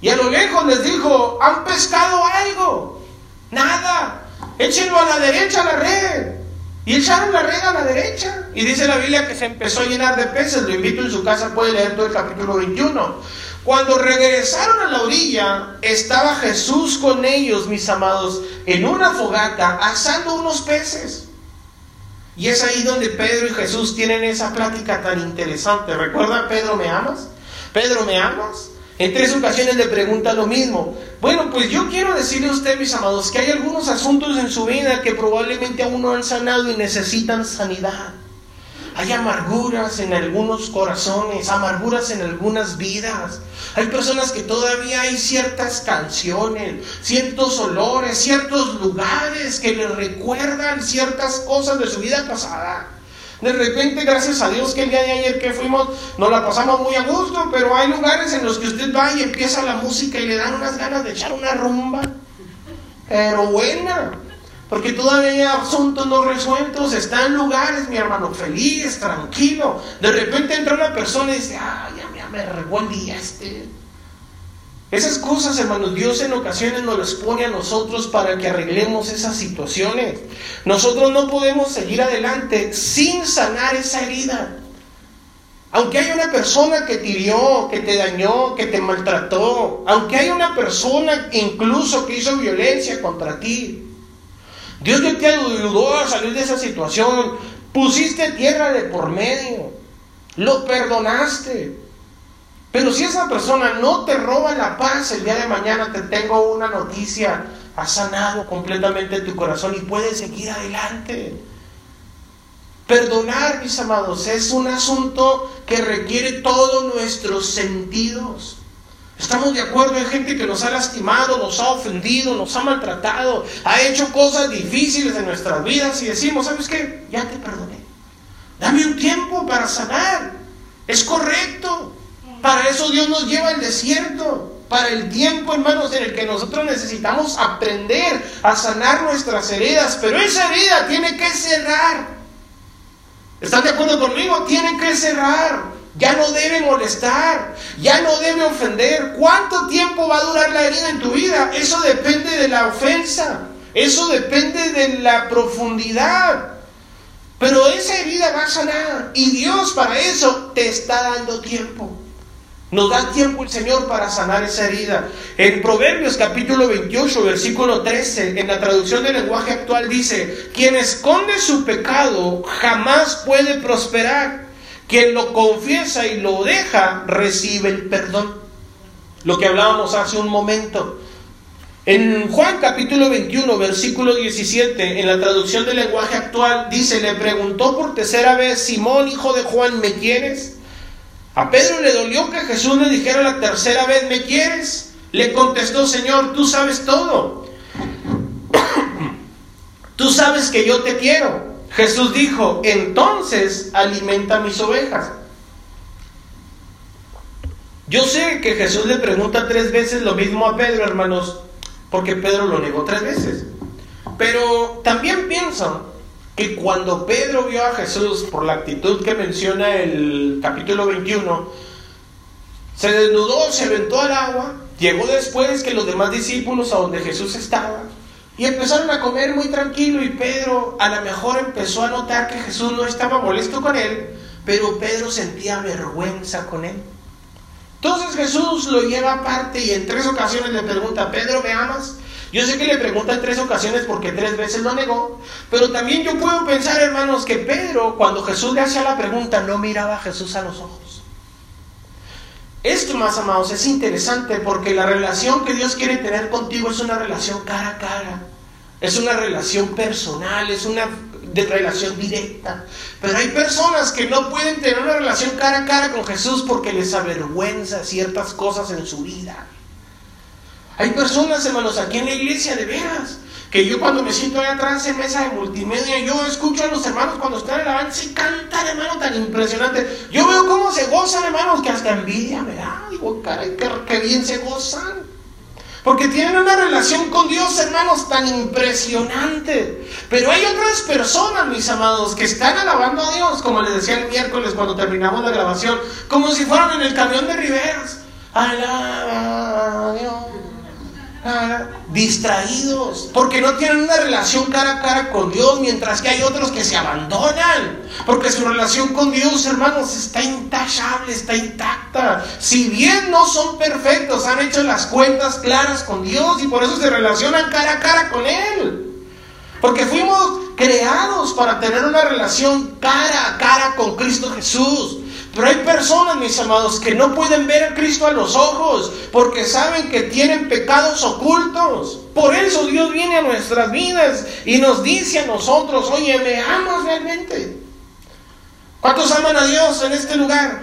[SPEAKER 1] y a lo lejos les dijo, ¿han pescado algo? Nada. Échenlo a la derecha a la red. Y echaron la red a la derecha. Y dice la Biblia que se empezó a llenar de peces. Lo invito en su casa, puede leer todo el capítulo 21. Cuando regresaron a la orilla, estaba Jesús con ellos, mis amados, en una fogata, asando unos peces. Y es ahí donde Pedro y Jesús tienen esa plática tan interesante. ¿Recuerda, Pedro, me amas? Pedro, ¿me amas? En tres ocasiones le pregunta lo mismo. Bueno, pues yo quiero decirle a usted, mis amados, que hay algunos asuntos en su vida que probablemente aún no han sanado y necesitan sanidad. Hay amarguras en algunos corazones, amarguras en algunas vidas. Hay personas que todavía hay ciertas canciones, ciertos olores, ciertos lugares que le recuerdan ciertas cosas de su vida pasada. De repente, gracias a Dios que el día de ayer que fuimos, nos la pasamos muy a gusto, pero hay lugares en los que usted va y empieza la música y le dan unas ganas de echar una rumba, pero buena, porque todavía hay asuntos no resueltos, está en lugares, mi hermano, feliz, tranquilo. De repente entra una persona y dice, ay, ya me arregó el día este. Esas cosas, hermanos, Dios en ocasiones nos las pone a nosotros para que arreglemos esas situaciones. Nosotros no podemos seguir adelante sin sanar esa herida. Aunque hay una persona que te hirió, que te dañó, que te maltrató, aunque hay una persona incluso que hizo violencia contra ti, Dios te ayudó a salir de esa situación, pusiste tierra de por medio, lo perdonaste, pero si esa persona no te roba la paz, el día de mañana te tengo una noticia. Ha sanado completamente tu corazón y puedes seguir adelante. Perdonar, mis amados, es un asunto que requiere todos nuestros sentidos. Estamos de acuerdo, hay gente que nos ha lastimado, nos ha ofendido, nos ha maltratado, ha hecho cosas difíciles en nuestras vidas y decimos, ¿sabes qué? Ya te perdoné. Dame un tiempo para sanar. Es correcto. Para eso Dios nos lleva al desierto. Para el tiempo, hermanos, en el que nosotros necesitamos aprender a sanar nuestras heridas. Pero esa herida tiene que cerrar. ¿Están de acuerdo conmigo? Tiene que cerrar. Ya no debe molestar. Ya no debe ofender. ¿Cuánto tiempo va a durar la herida en tu vida? Eso depende de la ofensa. Eso depende de la profundidad. Pero esa herida va a sanar. Y Dios para eso te está dando tiempo. Nos da tiempo el Señor para sanar esa herida. En Proverbios capítulo 28, versículo 13, en la traducción del lenguaje actual dice, quien esconde su pecado jamás puede prosperar. Quien lo confiesa y lo deja recibe el perdón. Lo que hablábamos hace un momento. En Juan capítulo 21, versículo 17, en la traducción del lenguaje actual, dice, le preguntó por tercera vez, Simón, hijo de Juan, ¿me quieres? A Pedro le dolió que Jesús le dijera la tercera vez, ¿me quieres? Le contestó, Señor, tú sabes todo. tú sabes que yo te quiero. Jesús dijo, entonces alimenta mis ovejas. Yo sé que Jesús le pregunta tres veces lo mismo a Pedro, hermanos, porque Pedro lo negó tres veces. Pero también pienso que cuando Pedro vio a Jesús por la actitud que menciona el capítulo 21, se desnudó, se aventó al agua, llegó después que los demás discípulos a donde Jesús estaba y empezaron a comer muy tranquilo y Pedro a lo mejor empezó a notar que Jesús no estaba molesto con él, pero Pedro sentía vergüenza con él. Entonces Jesús lo lleva aparte y en tres ocasiones le pregunta, Pedro, ¿me amas? Yo sé que le pregunta en tres ocasiones porque tres veces lo negó, pero también yo puedo pensar, hermanos, que Pedro, cuando Jesús le hacía la pregunta, no miraba a Jesús a los ojos. Esto, más amados, es interesante porque la relación que Dios quiere tener contigo es una relación cara a cara, es una relación personal, es una relación directa. Pero hay personas que no pueden tener una relación cara a cara con Jesús porque les avergüenza ciertas cosas en su vida. Hay personas, hermanos, aquí en la iglesia, de veras, que yo cuando me siento ahí atrás en mesa de multimedia, yo escucho a los hermanos cuando están en la y cantan, hermano, tan impresionante. Yo veo cómo se gozan, hermanos, que hasta envidia me da. Digo, qué, bien se gozan. Porque tienen una relación con Dios, hermanos, tan impresionante. Pero hay otras personas, mis amados, que están alabando a Dios, como les decía el miércoles cuando terminamos la grabación, como si fueran en el camión de Riveras. Alaba a Dios distraídos, porque no tienen una relación cara a cara con Dios, mientras que hay otros que se abandonan, porque su relación con Dios, hermanos, está intachable, está intacta. Si bien no son perfectos, han hecho las cuentas claras con Dios y por eso se relacionan cara a cara con Él. Porque fuimos creados para tener una relación cara a cara con Cristo Jesús. Pero hay personas, mis amados, que no pueden ver a Cristo a los ojos porque saben que tienen pecados ocultos. Por eso Dios viene a nuestras vidas y nos dice a nosotros, oye, ¿me amas realmente? ¿Cuántos aman a Dios en este lugar?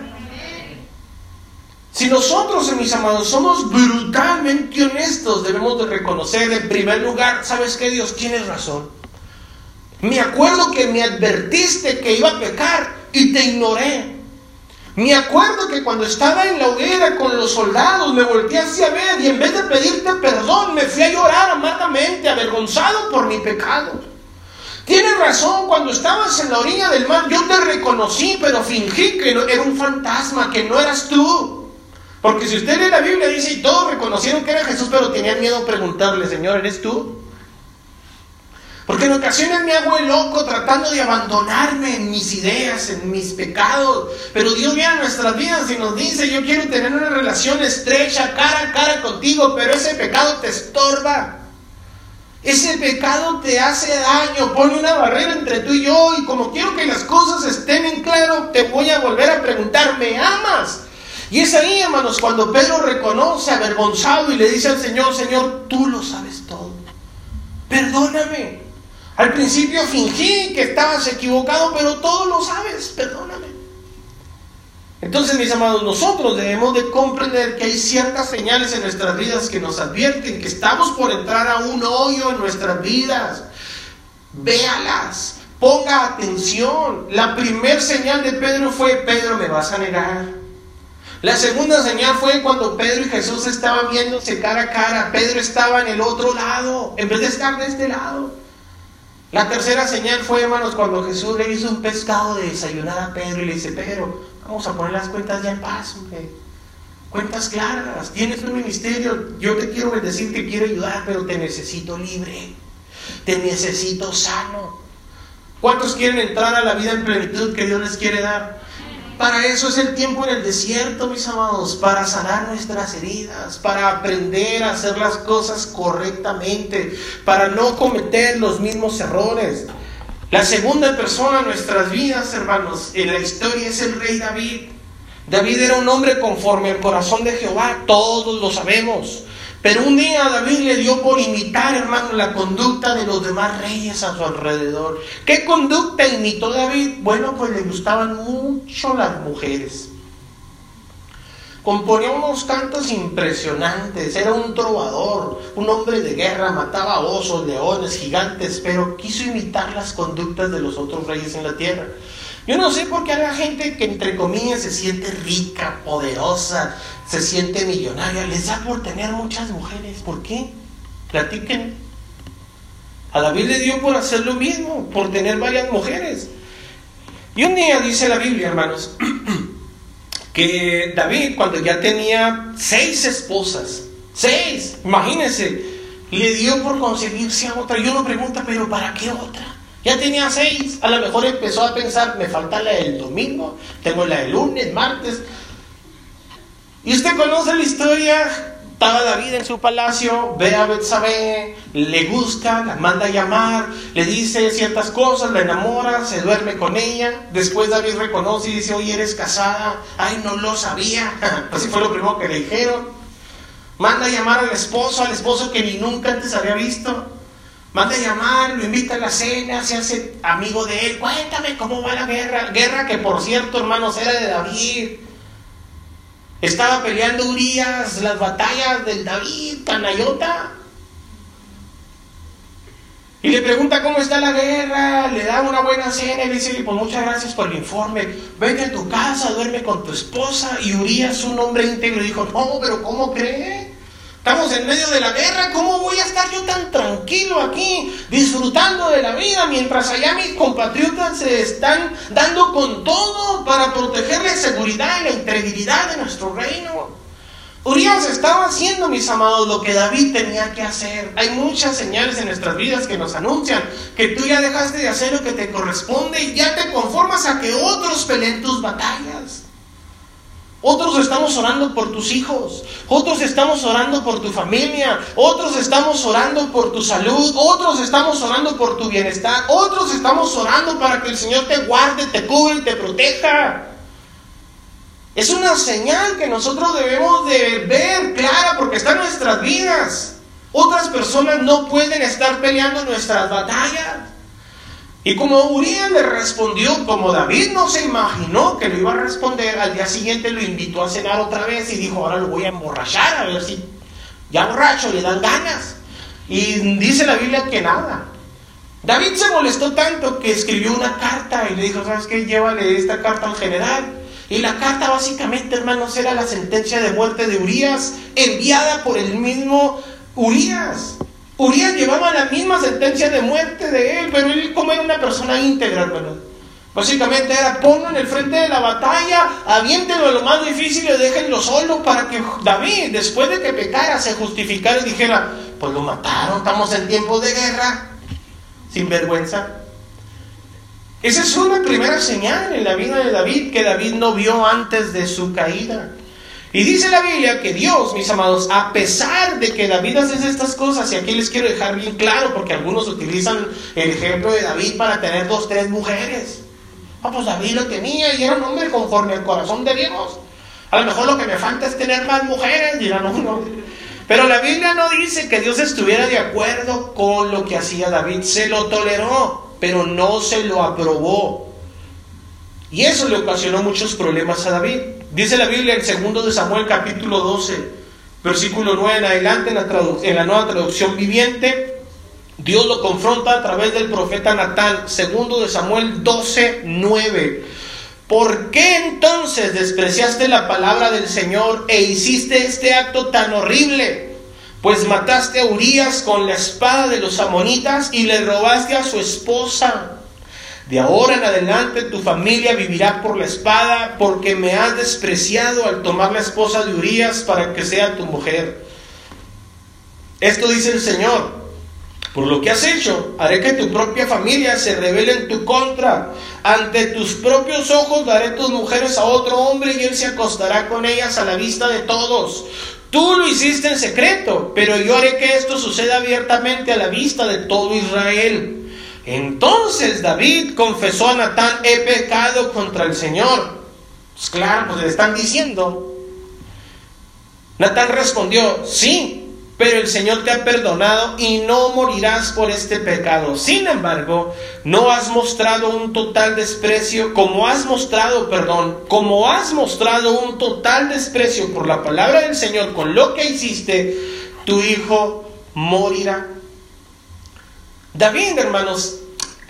[SPEAKER 1] Si nosotros, mis amados, somos brutalmente honestos, debemos de reconocer en primer lugar, ¿sabes qué Dios? Tienes razón. Me acuerdo que me advertiste que iba a pecar y te ignoré. Me acuerdo que cuando estaba en la hoguera con los soldados me volteé hacia ver y en vez de pedirte perdón me fui a llorar amargamente, avergonzado por mi pecado. Tienes razón, cuando estabas en la orilla del mar yo te reconocí, pero fingí que era un fantasma, que no eras tú. Porque si usted lee la Biblia dice, y todos reconocieron que era Jesús, pero tenían miedo a preguntarle, Señor, ¿eres tú? Porque en ocasiones me hago el loco tratando de abandonarme en mis ideas, en mis pecados. Pero Dios viene a nuestras vidas y nos dice, yo quiero tener una relación estrecha, cara a cara contigo, pero ese pecado te estorba. Ese pecado te hace daño, pone una barrera entre tú y yo y como quiero que las cosas estén en claro, te voy a volver a preguntar, ¿me amas? Y es ahí, hermanos, cuando Pedro reconoce avergonzado y le dice al Señor, Señor, tú lo sabes todo. Perdóname. Al principio fingí que estabas equivocado, pero todo lo sabes, perdóname. Entonces, mis amados, nosotros debemos de comprender que hay ciertas señales en nuestras vidas que nos advierten que estamos por entrar a un hoyo en nuestras vidas. Véalas, ponga atención. La primer señal de Pedro fue, Pedro, me vas a negar. La segunda señal fue cuando Pedro y Jesús estaban viéndose cara a cara. Pedro estaba en el otro lado, en vez de estar de este lado. La tercera señal fue, hermanos, cuando Jesús le hizo un pescado de desayunar a Pedro y le dice, Pedro, Vamos a poner las cuentas ya en paz, Cuentas claras, tienes un ministerio, yo te quiero decir que quiero ayudar, pero te necesito libre, te necesito sano. ¿Cuántos quieren entrar a la vida en plenitud que Dios les quiere dar? Para eso es el tiempo en el desierto, mis amados, para sanar nuestras heridas, para aprender a hacer las cosas correctamente, para no cometer los mismos errores. La segunda persona en nuestras vidas, hermanos, en la historia es el rey David. David era un hombre conforme al corazón de Jehová, todos lo sabemos. Pero un día David le dio por imitar, hermano, la conducta de los demás reyes a su alrededor. ¿Qué conducta imitó David? Bueno, pues le gustaban mucho las mujeres. Componía unos cantos impresionantes, era un trovador, un hombre de guerra, mataba osos, leones, gigantes, pero quiso imitar las conductas de los otros reyes en la tierra. Yo no sé por qué a la gente que entre comillas se siente rica, poderosa, se siente millonaria, les da por tener muchas mujeres. ¿Por qué? Platiquen. A David le dio por hacer lo mismo, por tener varias mujeres. Y un día dice la Biblia, hermanos, que David, cuando ya tenía seis esposas, seis, imagínense, le dio por conseguirse a otra. Y uno pregunta, pero ¿para qué otra? Ya tenía seis, a lo mejor empezó a pensar, me falta la del domingo, tengo la del lunes, martes. Y usted conoce la historia, estaba David en su palacio, ve a Betsabé, le gusta, la manda a llamar, le dice ciertas cosas, la enamora, se duerme con ella. Después David reconoce y dice, oye, eres casada. Ay, no lo sabía. Así fue lo primero que le dijeron. Manda a llamar al esposo, al esposo que ni nunca antes había visto. Manda a llamar, lo invita a la cena, se hace amigo de él. Cuéntame cómo va la guerra. Guerra que, por cierto, hermanos, era de David. Estaba peleando Urias las batallas del David, Panayota. Y le pregunta cómo está la guerra, le da una buena cena y le dice, pues muchas gracias por el informe, vete a tu casa, duerme con tu esposa. Y Urias, un hombre íntegro, dijo, no, pero ¿cómo cree? Estamos en medio de la guerra, ¿cómo voy a estar yo tan tranquilo aquí, disfrutando de la vida, mientras allá mis compatriotas se están dando con todo para proteger la seguridad y la integridad de nuestro reino? Urias estaba haciendo, mis amados, lo que David tenía que hacer. Hay muchas señales en nuestras vidas que nos anuncian que tú ya dejaste de hacer lo que te corresponde y ya te conformas a que otros peleen tus batallas. Otros estamos orando por tus hijos. Otros estamos orando por tu familia. Otros estamos orando por tu salud. Otros estamos orando por tu bienestar. Otros estamos orando para que el Señor te guarde, te cubra y te proteja. Es una señal que nosotros debemos de ver clara porque está en nuestras vidas. Otras personas no pueden estar peleando nuestras batallas. Y como Urias le respondió, como David no se imaginó que lo iba a responder, al día siguiente lo invitó a cenar otra vez y dijo, ahora lo voy a emborrachar, a ver si ya borracho le dan ganas. Y dice la Biblia que nada. David se molestó tanto que escribió una carta y le dijo, ¿sabes qué? Llévale esta carta al general. Y la carta básicamente, hermanos, era la sentencia de muerte de Urias, enviada por el mismo Urias. Urias llevaba la misma sentencia de muerte de él, pero él como era una persona íntegra, hermano. Básicamente era ponlo en el frente de la batalla, aviéntenlo lo más difícil y déjenlo solo para que David, después de que pecara, se justificara y dijera, pues lo mataron, estamos en tiempo de guerra, sin vergüenza. Esa es una primera señal en la vida de David que David no vio antes de su caída. Y dice la Biblia que Dios, mis amados, a pesar de que David hace estas cosas, y aquí les quiero dejar bien claro, porque algunos utilizan el ejemplo de David para tener dos, tres mujeres. Ah, pues David lo tenía y era un hombre conforme al corazón de Dios. A lo mejor lo que me falta es tener más mujeres, dirán uno. Pero la Biblia no dice que Dios estuviera de acuerdo con lo que hacía David. Se lo toleró, pero no se lo aprobó. Y eso le ocasionó muchos problemas a David. Dice la Biblia en 2 de Samuel capítulo 12, versículo 9 en adelante en la, nueva traducción viviente. Dios lo confronta a través del profeta Natán, segundo de Samuel 12, 9. ¿Por qué entonces despreciaste la palabra del Señor e hiciste este acto tan horrible? Pues mataste a Urias con la espada de los amonitas y le robaste a su esposa. De ahora en adelante tu familia vivirá por la espada porque me has despreciado al tomar la esposa de Urias para que sea tu mujer. Esto dice el Señor. Por lo que has hecho, haré que tu propia familia se revele en tu contra. Ante tus propios ojos daré tus mujeres a otro hombre y él se acostará con ellas a la vista de todos. Tú lo hiciste en secreto, pero yo haré que esto suceda abiertamente a la vista de todo Israel. Entonces David confesó a Natán, he pecado contra el Señor. Pues claro, pues le están diciendo. Natán respondió, sí, pero el Señor te ha perdonado y no morirás por este pecado. Sin embargo, no has mostrado un total desprecio, como has mostrado, perdón, como has mostrado un total desprecio por la palabra del Señor con lo que hiciste, tu hijo morirá. David, hermanos,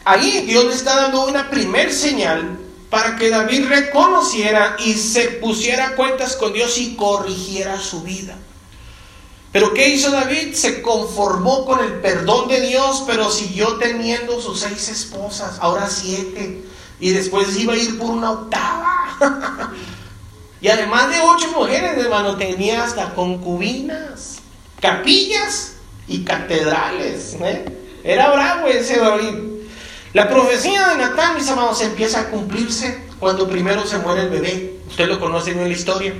[SPEAKER 1] ahí Dios le está dando una primer señal para que David reconociera y se pusiera cuentas con Dios y corrigiera su vida. Pero ¿qué hizo David? Se conformó con el perdón de Dios, pero siguió teniendo sus seis esposas, ahora siete, y después iba a ir por una octava. y además de ocho mujeres, hermano, tenía hasta concubinas, capillas y catedrales. ¿eh? Era bravo ese David. La profecía de Natán, mis amados, empieza a cumplirse cuando primero se muere el bebé. Usted lo conoce en la historia.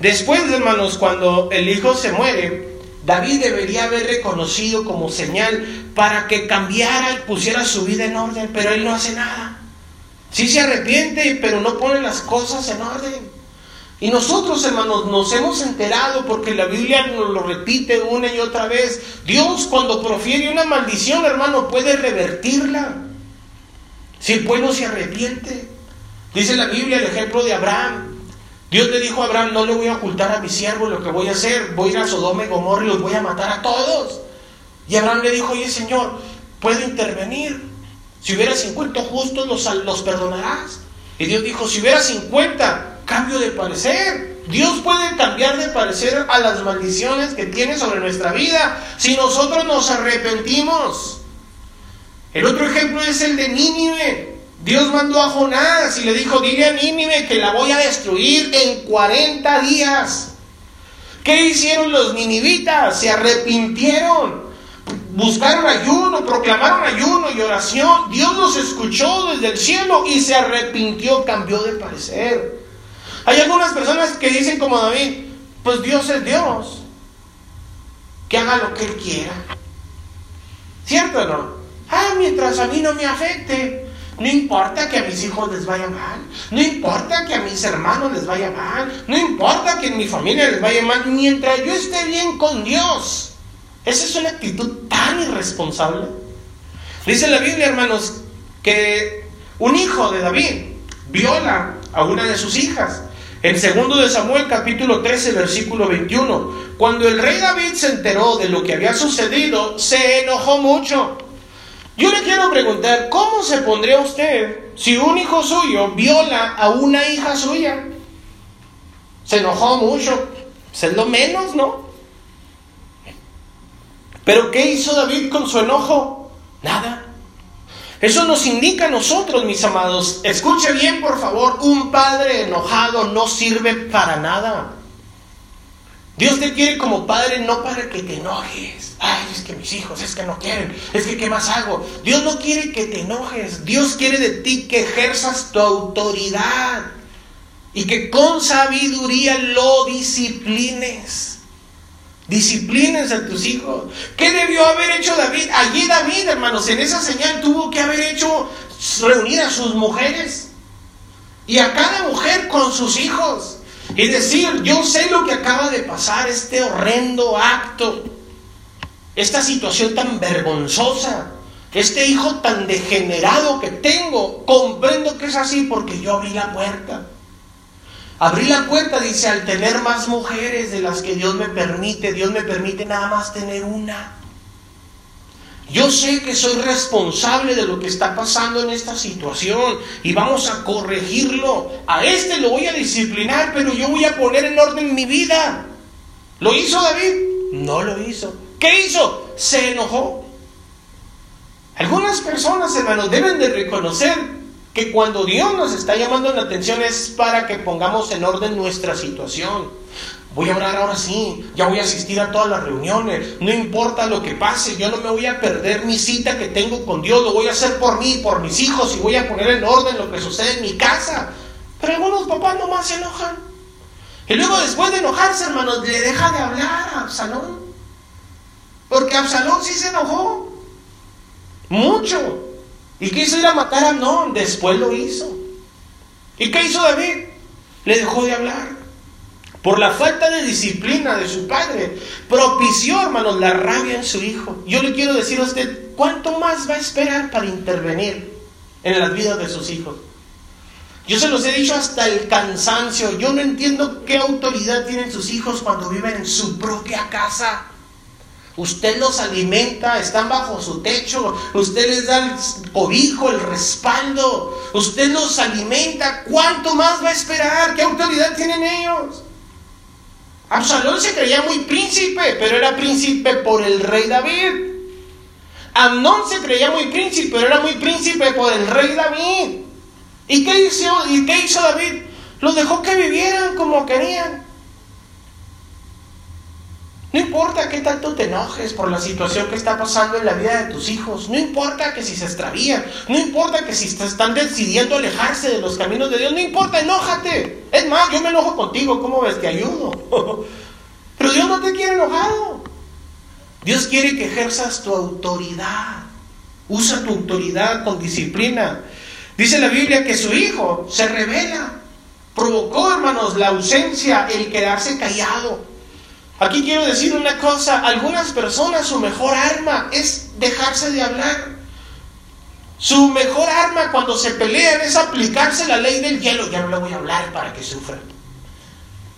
[SPEAKER 1] Después, hermanos, cuando el hijo se muere, David debería haber reconocido como señal para que cambiara y pusiera su vida en orden, pero él no hace nada. Sí se arrepiente, pero no pone las cosas en orden. Y nosotros, hermanos, nos hemos enterado porque la Biblia nos lo repite una y otra vez. Dios cuando profiere una maldición, hermano, puede revertirla. Si el pueblo se arrepiente. Dice la Biblia el ejemplo de Abraham. Dios le dijo a Abraham, no le voy a ocultar a mi siervo lo que voy a hacer, voy a ir a Sodoma y Gomorra y los voy a matar a todos. Y Abraham le dijo, oye Señor, puedo intervenir. Si hubiera 50 justos, los, los perdonarás. Y Dios dijo, si hubiera 50, cambio de parecer. Dios puede cambiar de parecer a las maldiciones que tiene sobre nuestra vida si nosotros nos arrepentimos. El otro ejemplo es el de Nínive. Dios mandó a Jonás y le dijo, dile a Nínive que la voy a destruir en 40 días. ¿Qué hicieron los ninivitas? Se arrepintieron. Buscaron ayuno, proclamaron ayuno y oración. Dios los escuchó desde el cielo y se arrepintió, cambió de parecer. Hay algunas personas que dicen como David, pues Dios es Dios. Que haga lo que Él quiera. ¿Cierto no? Ah, mientras a mí no me afecte. No importa que a mis hijos les vaya mal, no importa que a mis hermanos les vaya mal, no importa que en mi familia les vaya mal, mientras yo esté bien con Dios. Esa es una actitud tan irresponsable. Dice la Biblia, hermanos, que un hijo de David viola a una de sus hijas. En segundo de Samuel capítulo 13 versículo 21, cuando el rey David se enteró de lo que había sucedido, se enojó mucho yo le quiero preguntar, ¿cómo se pondría usted si un hijo suyo viola a una hija suya? Se enojó mucho, es lo menos, ¿no? Pero ¿qué hizo David con su enojo? Nada. Eso nos indica a nosotros, mis amados. Escuche bien, por favor, un padre enojado no sirve para nada. Dios te quiere como padre no para que te enojes. Ay, es que mis hijos, es que no quieren. Es que, ¿qué más hago? Dios no quiere que te enojes. Dios quiere de ti que ejerzas tu autoridad. Y que con sabiduría lo disciplines. Disciplines a tus hijos. ¿Qué debió haber hecho David? Allí David, hermanos, en esa señal tuvo que haber hecho reunir a sus mujeres. Y a cada mujer con sus hijos y decir, yo sé lo que acaba de pasar, este horrendo acto, esta situación tan vergonzosa, este hijo tan degenerado que tengo, comprendo que es así porque yo abrí la puerta. Abrí la puerta, dice, al tener más mujeres de las que Dios me permite, Dios me permite nada más tener una. Yo sé que soy responsable de lo que está pasando en esta situación y vamos a corregirlo. A este lo voy a disciplinar, pero yo voy a poner en orden mi vida. ¿Lo hizo David? No lo hizo. ¿Qué hizo? Se enojó. Algunas personas, hermanos, deben de reconocer que cuando Dios nos está llamando la atención es para que pongamos en orden nuestra situación. Voy a orar ahora sí, ya voy a asistir a todas las reuniones, no importa lo que pase, yo no me voy a perder mi cita que tengo con Dios, lo voy a hacer por mí, por mis hijos y voy a poner en orden lo que sucede en mi casa. Pero algunos papás nomás se enojan. Y luego después de enojarse, hermanos, le deja de hablar a Absalón. Porque Absalón sí se enojó. Mucho. ¿Y quiso ir a matar a Amnón? Después lo hizo. ¿Y qué hizo David? Le dejó de hablar. Por la falta de disciplina de su padre, propició, hermanos, la rabia en su hijo. Yo le quiero decir a usted, ¿cuánto más va a esperar para intervenir en las vidas de sus hijos? Yo se los he dicho hasta el cansancio. Yo no entiendo qué autoridad tienen sus hijos cuando viven en su propia casa. Usted los alimenta, están bajo su techo, usted les da el cobijo, el respaldo, usted los alimenta. ¿Cuánto más va a esperar? ¿Qué autoridad tienen ellos? Absalón se creía muy príncipe, pero era príncipe por el rey David. Amnón se creía muy príncipe, pero era muy príncipe por el rey David. ¿Y qué hizo, y qué hizo David? Los dejó que vivieran como querían. No importa qué tanto te enojes por la situación que está pasando en la vida de tus hijos. No importa que si se extravían. No importa que si están decidiendo alejarse de los caminos de Dios. No importa, enójate. Es más, yo me enojo contigo. ¿Cómo ves? Te ayudo. Pero Dios no te quiere enojado. Dios quiere que ejerzas tu autoridad. Usa tu autoridad con disciplina. Dice la Biblia que su hijo se revela. Provocó, hermanos, la ausencia, el quedarse callado. Aquí quiero decir una cosa, algunas personas su mejor arma es dejarse de hablar. Su mejor arma cuando se pelean es aplicarse la ley del hielo. Ya no le voy a hablar para que sufra.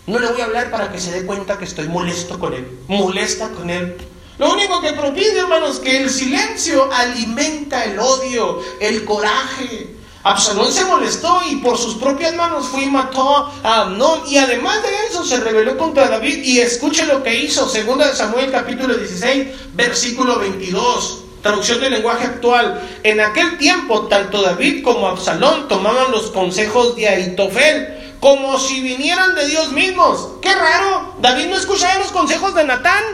[SPEAKER 1] No le voy a hablar para que se dé cuenta que estoy molesto con él, molesta con él. Lo único que propide, hermanos, que el silencio alimenta el odio, el coraje, Absalón se molestó y por sus propias manos fue y mató a Amnón. Y además de eso se rebeló contra David. Y escuche lo que hizo. Segunda de Samuel capítulo 16, versículo 22. Traducción del lenguaje actual. En aquel tiempo, tanto David como Absalón tomaban los consejos de Aitofel como si vinieran de Dios mismos. Qué raro. David no escuchaba los consejos de Natán.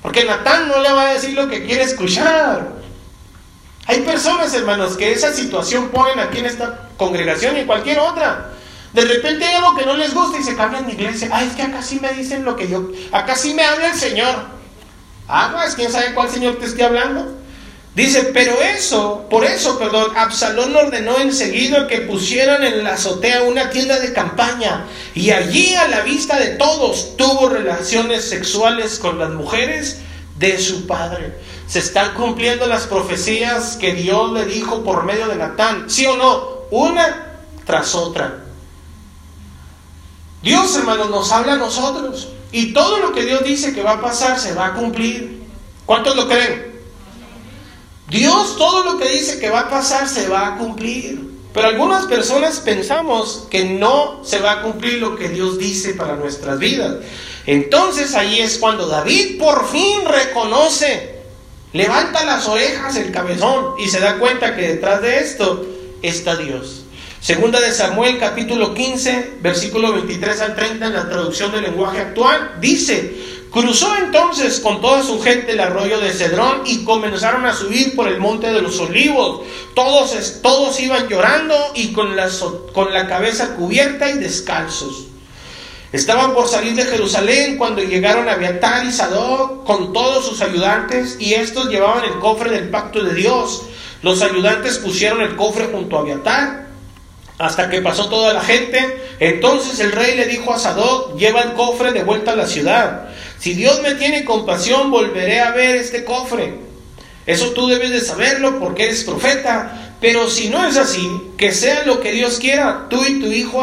[SPEAKER 1] Porque Natán no le va a decir lo que quiere escuchar. Hay personas, hermanos, que esa situación ponen aquí en esta congregación y en cualquier otra. De repente hay algo que no les gusta y se cambian de iglesia. Ay, es que acá sí me dicen lo que yo. Acá sí me habla el Señor. Ah, pues quién sabe cuál Señor te esté hablando. Dice, pero eso, por eso, perdón, Absalón ordenó enseguida que pusieran en la azotea una tienda de campaña y allí a la vista de todos tuvo relaciones sexuales con las mujeres de su padre. Se están cumpliendo las profecías que Dios le dijo por medio de Natán, ¿sí o no? Una tras otra. Dios, hermanos, nos habla a nosotros. Y todo lo que Dios dice que va a pasar se va a cumplir. ¿Cuántos lo creen? Dios todo lo que dice que va a pasar se va a cumplir. Pero algunas personas pensamos que no se va a cumplir lo que Dios dice para nuestras vidas. Entonces ahí es cuando David por fin reconoce, levanta las orejas el cabezón y se da cuenta que detrás de esto está Dios. Segunda de Samuel capítulo 15, versículo 23 al 30 en la traducción del lenguaje actual, dice, cruzó entonces con toda su gente el arroyo de Cedrón y comenzaron a subir por el monte de los olivos. Todos, todos iban llorando y con la, con la cabeza cubierta y descalzos. Estaban por salir de Jerusalén cuando llegaron a Beatar y Sadoc con todos sus ayudantes y estos llevaban el cofre del pacto de Dios. Los ayudantes pusieron el cofre junto a Beatar hasta que pasó toda la gente. Entonces el rey le dijo a Sadoc, lleva el cofre de vuelta a la ciudad. Si Dios me tiene compasión, volveré a ver este cofre. Eso tú debes de saberlo porque eres profeta. Pero si no es así, que sea lo que Dios quiera, tú y tu hijo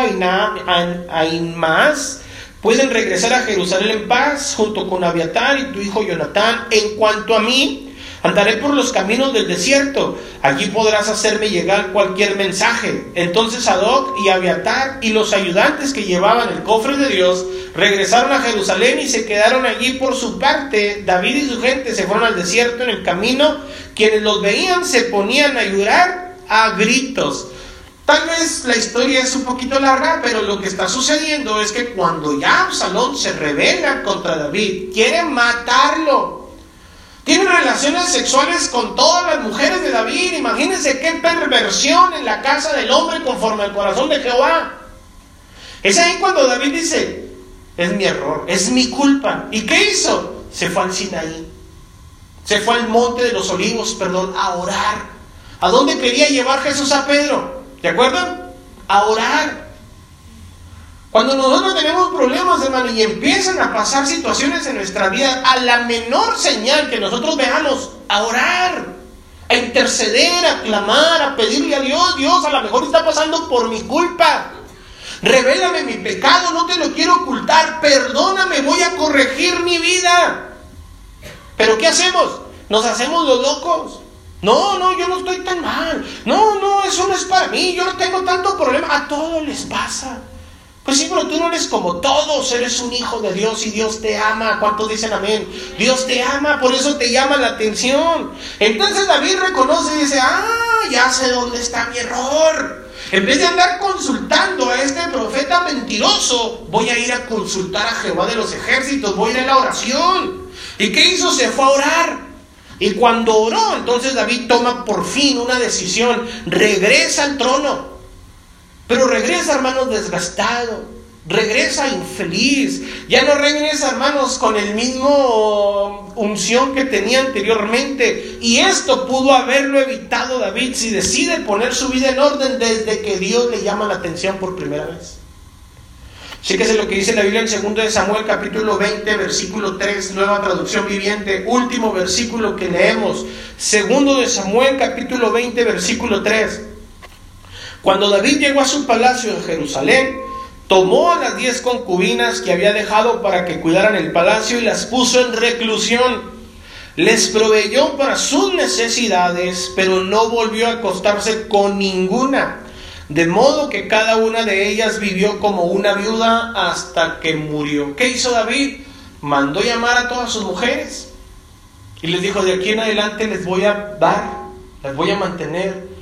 [SPEAKER 1] Ainmás pueden regresar a Jerusalén en paz junto con Abiatar y tu hijo Jonatán. En cuanto a mí, Andaré por los caminos del desierto. Allí podrás hacerme llegar cualquier mensaje. Entonces Adoc y Abiatar y los ayudantes que llevaban el cofre de Dios regresaron a Jerusalén y se quedaron allí por su parte. David y su gente se fueron al desierto en el camino. Quienes los veían se ponían a llorar a gritos. Tal vez la historia es un poquito larga, pero lo que está sucediendo es que cuando ya Absalón se revela contra David, quiere matarlo. Tiene relaciones sexuales con todas las mujeres de David. Imagínense qué perversión en la casa del hombre conforme al corazón de Jehová. Es ahí cuando David dice, es mi error, es mi culpa. ¿Y qué hizo? Se fue al Sinaí. Se fue al monte de los olivos, perdón, a orar. ¿A dónde quería llevar Jesús a Pedro? ¿De acuerdo? A orar. Cuando nosotros tenemos problemas, hermano, y empiezan a pasar situaciones en nuestra vida, a la menor señal que nosotros veamos, a orar, a interceder, a clamar, a pedirle a Dios, Dios, a lo mejor está pasando por mi culpa. Revélame mi pecado, no te lo quiero ocultar, perdóname, voy a corregir mi vida. Pero ¿qué hacemos? Nos hacemos los locos. No, no, yo no estoy tan mal. No, no, eso no es para mí. Yo no tengo tanto problema. A todos les pasa. Pues sí, pero tú no eres como todos, eres un hijo de Dios y Dios te ama. ¿Cuántos dicen amén? Dios te ama, por eso te llama la atención. Entonces David reconoce y dice, ah, ya sé dónde está mi error. En vez de andar consultando a este profeta mentiroso, voy a ir a consultar a Jehová de los ejércitos, voy a ir a la oración. ¿Y qué hizo? Se fue a orar. Y cuando oró, entonces David toma por fin una decisión, regresa al trono. Pero regresa, hermanos, desgastado. Regresa infeliz. Ya no regresa, hermanos, con el mismo unción que tenía anteriormente. Y esto pudo haberlo evitado David si decide poner su vida en orden desde que Dios le llama la atención por primera vez. Fíjese lo que dice la Biblia en 2 de Samuel capítulo 20 versículo 3, nueva traducción viviente, último versículo que leemos. Segundo de Samuel capítulo 20 versículo 3. Cuando David llegó a su palacio en Jerusalén, tomó a las diez concubinas que había dejado para que cuidaran el palacio y las puso en reclusión. Les proveyó para sus necesidades, pero no volvió a acostarse con ninguna. De modo que cada una de ellas vivió como una viuda hasta que murió. ¿Qué hizo David? Mandó llamar a todas sus mujeres y les dijo, de aquí en adelante les voy a dar, las voy a mantener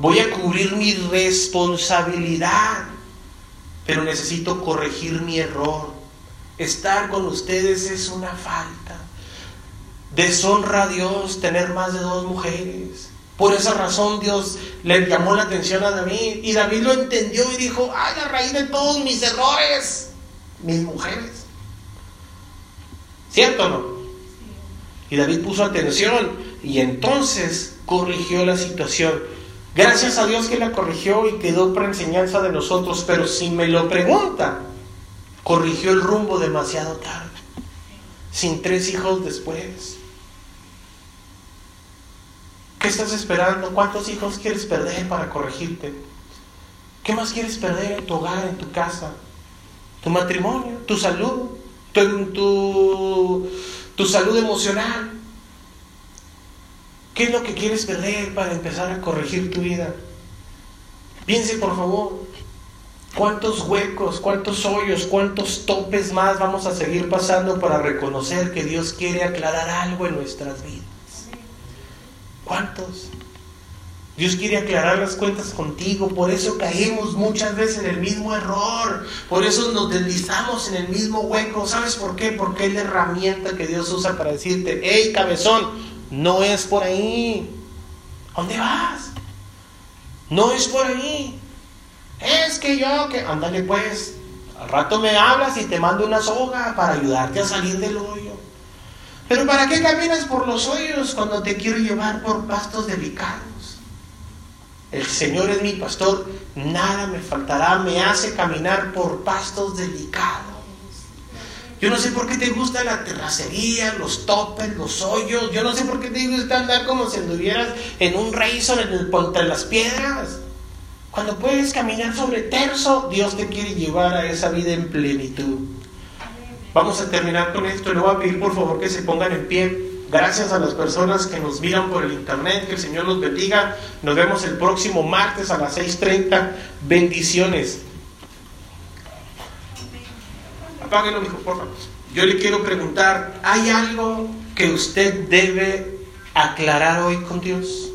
[SPEAKER 1] Voy a cubrir mi responsabilidad, pero necesito corregir mi error. Estar con ustedes es una falta. Deshonra a Dios tener más de dos mujeres. Por esa razón Dios le llamó la atención a David y David lo entendió y dijo, ay, a raíz de todos mis errores, mis mujeres. ¿Cierto o no? Y David puso atención y entonces corrigió la situación. Gracias a Dios que la corrigió y quedó para enseñanza de nosotros, pero si me lo pregunta, corrigió el rumbo demasiado tarde, sin tres hijos después. ¿Qué estás esperando? ¿Cuántos hijos quieres perder para corregirte? ¿Qué más quieres perder en tu hogar, en tu casa? ¿Tu matrimonio? ¿Tu salud? ¿Tu, tu, salud emocional? ¿Qué es lo que quieres perder para empezar a corregir tu vida? Piense por favor, ¿cuántos huecos, cuántos hoyos, cuántos topes más vamos a seguir pasando para reconocer que Dios quiere aclarar algo en nuestras vidas? ¿Cuántos? Dios quiere aclarar las cuentas contigo, por eso caemos muchas veces en el mismo error, por eso nos deslizamos en el mismo hueco. ¿Sabes por qué? Porque es la herramienta que Dios usa para decirte, hey cabezón, no es por ahí. ¿Dónde vas? No es por ahí. Es que yo, que ándale pues, al rato me hablas y te mando una soga para ayudarte a salir del hoyo. Pero ¿para qué caminas por los hoyos cuando te quiero llevar por pastos delicados? El Señor es mi pastor, nada me faltará, me hace caminar por pastos delicados. Yo no sé por qué te gusta la terracería, los topes, los hoyos. Yo no sé por qué te gusta andar como si anduvieras en un razor en el ponte las piedras. Cuando puedes caminar sobre terzo, Dios te quiere llevar a esa vida en plenitud. Vamos a terminar con esto. Le voy a pedir por favor que se pongan en pie. Gracias a las personas que nos miran por el internet, que el Señor los bendiga. Nos vemos el próximo martes a las 6.30. Bendiciones. Apáguenlo, hijo, por favor. Yo le quiero preguntar, ¿hay algo que usted debe aclarar hoy con Dios?